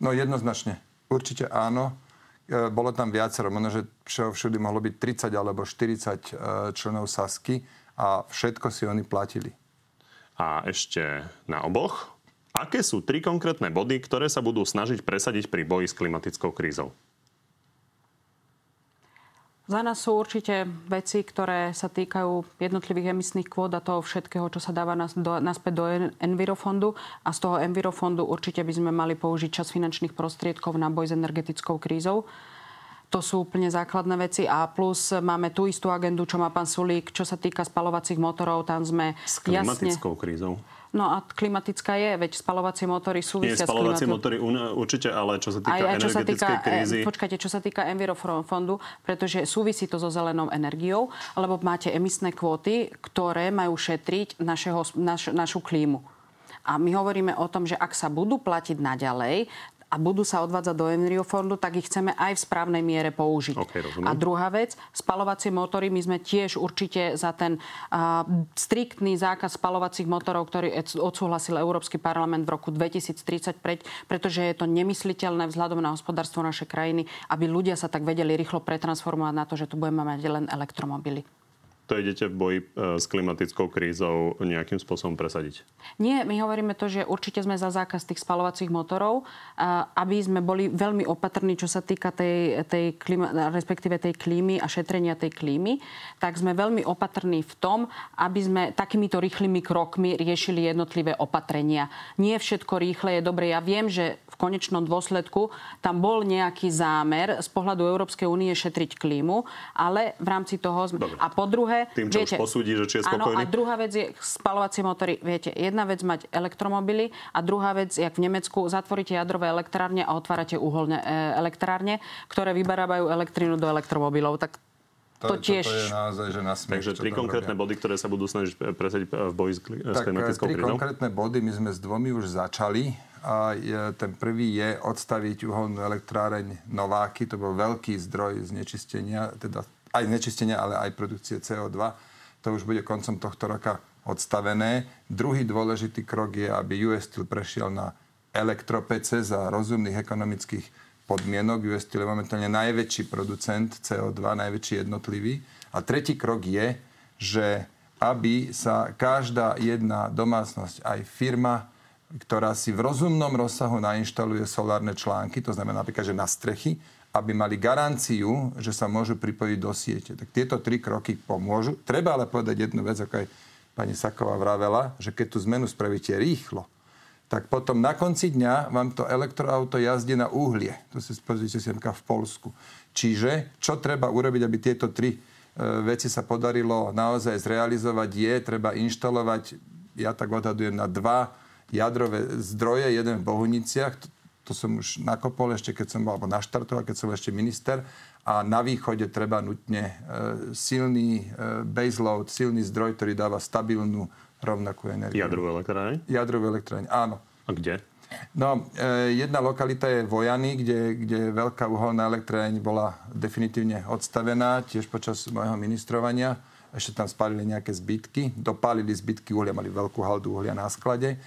No jednoznačne. Určite áno. E, bolo tam viacero. Možno, že všudy mohlo byť 30 alebo 40 e, členov Sasky a všetko si oni platili. A ešte na oboch. Aké sú tri konkrétne body, ktoré sa budú snažiť presadiť pri boji s klimatickou krízou? Za nás sú určite veci, ktoré sa týkajú jednotlivých emisných kvót a toho všetkého, čo sa dáva nás do, naspäť do Envirofondu. A z toho Envirofondu určite by sme mali použiť čas finančných prostriedkov na boj s energetickou krízou. To sú úplne základné veci. A plus máme tú istú agendu, čo má pán Sulík, čo sa týka spalovacích motorov. Tam sme S klimatickou jasne... krízou? No a klimatická je, veď spalovacie motory súvisia Nie, spalovacie s motory určite, ale čo sa týka aj, aj čo sa týka, e, krízy... Počkajte, čo sa týka Envirofondu, pretože súvisí to so zelenou energiou, lebo máte emisné kvóty, ktoré majú šetriť našeho, naš, našu klímu. A my hovoríme o tom, že ak sa budú platiť naďalej, a budú sa odvádzať do Enriofondu, tak ich chceme aj v správnej miere použiť. Okay, a druhá vec, spalovacie motory, my sme tiež určite za ten uh, striktný zákaz spalovacích motorov, ktorý odsúhlasil Európsky parlament v roku 2030, pretože je to nemysliteľné vzhľadom na hospodárstvo našej krajiny, aby ľudia sa tak vedeli rýchlo pretransformovať na to, že tu budeme mať len elektromobily to idete v boji e, s klimatickou krízou nejakým spôsobom presadiť? Nie, my hovoríme to, že určite sme za zákaz tých spalovacích motorov, aby sme boli veľmi opatrní, čo sa týka tej, tej klima, respektíve tej klímy a šetrenia tej klímy, tak sme veľmi opatrní v tom, aby sme takýmito rýchlymi krokmi riešili jednotlivé opatrenia. Nie všetko rýchle je dobre. Ja viem, že v konečnom dôsledku tam bol nejaký zámer z pohľadu Európskej únie šetriť klímu, ale v rámci toho... Sme... A po druhé, tým, čo viete, už posúdi, že či je spokojný. Áno, a druhá vec je spalovacie motory. Viete, jedna vec mať elektromobily a druhá vec, jak v Nemecku, zatvoríte jadrové elektrárne a otvárate uholné e, elektrárne, ktoré vybarávajú elektrínu do elektromobilov. Tak to, to tiež... To je naozaj, že na smiech, Takže tri konkrétne robia. body, ktoré sa budú snažiť presadiť v boji s, tak, klimatickou tri konkrétne body, my sme s dvomi už začali. A je, ten prvý je odstaviť uholnú elektráreň Nováky. To bol veľký zdroj znečistenia, teda aj znečistenia, ale aj produkcie CO2. To už bude koncom tohto roka odstavené. Druhý dôležitý krok je, aby US Steel prešiel na elektropece za rozumných ekonomických podmienok. US Steel je momentálne najväčší producent CO2, najväčší jednotlivý. A tretí krok je, že aby sa každá jedna domácnosť, aj firma, ktorá si v rozumnom rozsahu nainštaluje solárne články, to znamená napríklad, že na strechy, aby mali garanciu, že sa môžu pripojiť do siete. Tak tieto tri kroky pomôžu. Treba ale povedať jednu vec, ako aj pani Saková vravela, že keď tú zmenu spravíte rýchlo, tak potom na konci dňa vám to elektroauto jazdí na uhlie. To si pozrite si v Polsku. Čiže, čo treba urobiť, aby tieto tri e, veci sa podarilo naozaj zrealizovať, je treba inštalovať, ja tak odhadujem, na dva jadrové zdroje, jeden v Bohuniciach, to, som už nakopol ešte, keď som bol, alebo naštartoval, keď som bol ešte minister, a na východe treba nutne e, silný e, baseload, silný zdroj, ktorý dáva stabilnú rovnakú energiu. Jadrovú elektráreň? Jadrovú elektráreň, áno. A kde? No, e, jedna lokalita je Vojany, kde, kde veľká uholná elektráreň bola definitívne odstavená, tiež počas môjho ministrovania. Ešte tam spálili nejaké zbytky, dopálili zbytky uhlia, mali veľkú haldu uhlia na sklade.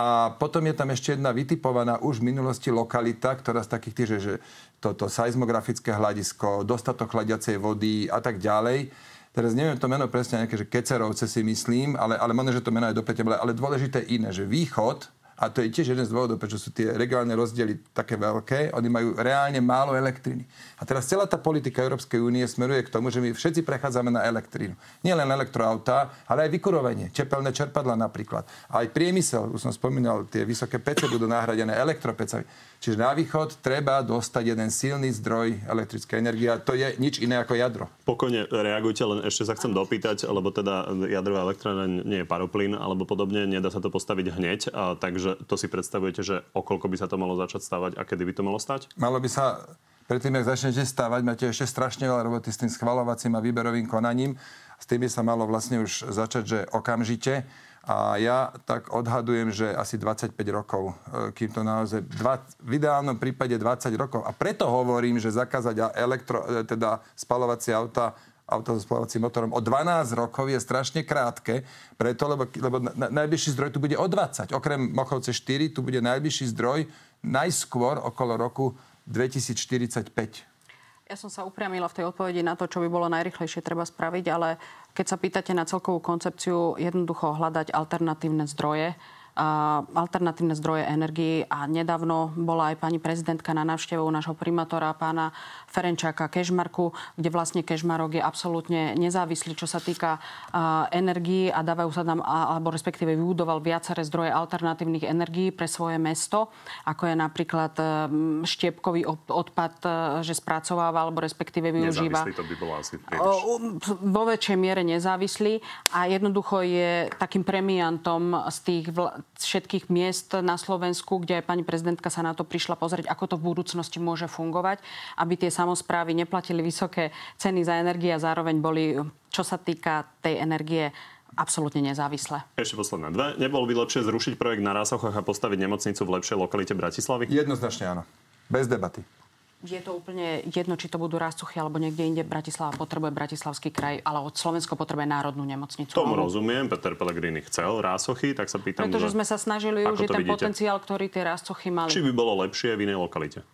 A potom je tam ešte jedna vytipovaná už v minulosti lokalita, ktorá z takých tých, že, toto seismografické hľadisko, dostatok chladiacej vody a tak ďalej. Teraz neviem to meno presne, nejaké, že Kecerovce si myslím, ale, ale možno, že to meno je dopäť, ale dôležité iné, že východ, a to je tiež jeden z dôvodov, prečo sú tie regionálne rozdiely také veľké. Oni majú reálne málo elektriny. A teraz celá tá politika Európskej únie smeruje k tomu, že my všetci prechádzame na elektrínu. Nie len elektroautá, ale aj vykurovanie, tepelné čerpadla napríklad. Aj priemysel, už som spomínal, tie vysoké pece budú nahradené elektropecami. Čiže na východ treba dostať jeden silný zdroj elektrickej energie a to je nič iné ako jadro. Pokojne reagujte, len ešte sa chcem dopýtať, lebo teda jadrová elektrárna nie je paroplyn alebo podobne, nedá sa to postaviť hneď, a, takže to si predstavujete, že okolko by sa to malo začať stavať a kedy by to malo stať? Malo by sa predtým, ak začnete stavať, máte ešte strašne veľa roboty s tým schvalovacím a výberovým konaním. S tým by sa malo vlastne už začať, že okamžite. A ja tak odhadujem, že asi 25 rokov, e, kým to naozaj, dva, v ideálnom prípade 20 rokov. A preto hovorím, že zakázať elektro, e, teda spalovacie auta auta so spalovacím motorom o 12 rokov je strašne krátke, preto, lebo, lebo na, najbližší zdroj tu bude o 20. Okrem Mochovce 4 tu bude najbližší zdroj najskôr okolo roku 2045. Ja som sa upriamila v tej odpovedi na to, čo by bolo najrychlejšie treba spraviť, ale keď sa pýtate na celkovú koncepciu, jednoducho hľadať alternatívne zdroje, alternatívne zdroje energii a nedávno bola aj pani prezidentka na návštevu nášho primátora pána Ferenčáka Kežmarku, kde vlastne Kežmarok je absolútne nezávislý, čo sa týka energii a dávajú sa tam, alebo respektíve vybudoval viaceré zdroje alternatívnych energií pre svoje mesto, ako je napríklad štiepkový odpad, e, že spracováva alebo respektíve využíva. Nezávislý to by bolo asi Vo väčšej miere nezávislý a jednoducho je takým premiantom z tých vl- všetkých miest na Slovensku, kde aj pani prezidentka sa na to prišla pozrieť, ako to v budúcnosti môže fungovať, aby tie samozprávy neplatili vysoké ceny za energie a zároveň boli, čo sa týka tej energie, absolútne nezávislé. Ešte posledné dve. Nebolo by lepšie zrušiť projekt na Rásochách a postaviť nemocnicu v lepšej lokalite Bratislavy? Jednoznačne áno. Bez debaty je to úplne jedno, či to budú Rástochy alebo niekde inde. Bratislava potrebuje Bratislavský kraj, ale od Slovensko potrebuje národnú nemocnicu. Tomu rozumiem. Peter Pellegrini chcel Rásochy, tak sa pýtam, Pretože že... sme sa snažili už ten vidíte? potenciál, ktorý tie Rásochy mali. Či by bolo lepšie v inej lokalite?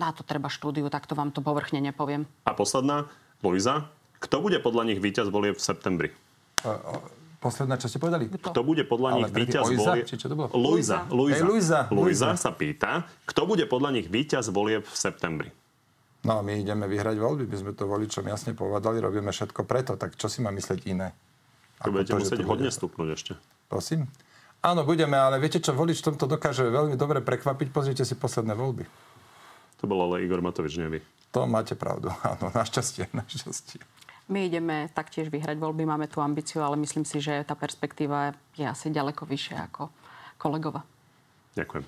Na to treba štúdiu, tak to vám to povrchne nepoviem. A posledná, Luisa, kto bude podľa nich víťaz volie v septembri? Posledná, čo ste povedali? Kto bude podľa nich víťaz volie... Či čo to bolo? Luisa. Luisa. Hey, Luisa. Luisa sa pýta, kto bude podľa nich víťaz volie v septembri? No, my ideme vyhrať voľby, my sme to voličom jasne povedali, robíme všetko preto, tak čo si má myslieť iné? To budete to, musieť hodne bude... stupnúť ešte. Prosím? Áno, budeme, ale viete čo, volič v tomto dokáže veľmi dobre prekvapiť. Pozrite si posledné voľby. To bol ale Igor Matovič, nie vy. To máte pravdu, áno, našťastie, našťastie. My ideme taktiež vyhrať voľby, máme tú ambíciu, ale myslím si, že tá perspektíva je asi ďaleko vyššia ako kolegova. Ďakujem.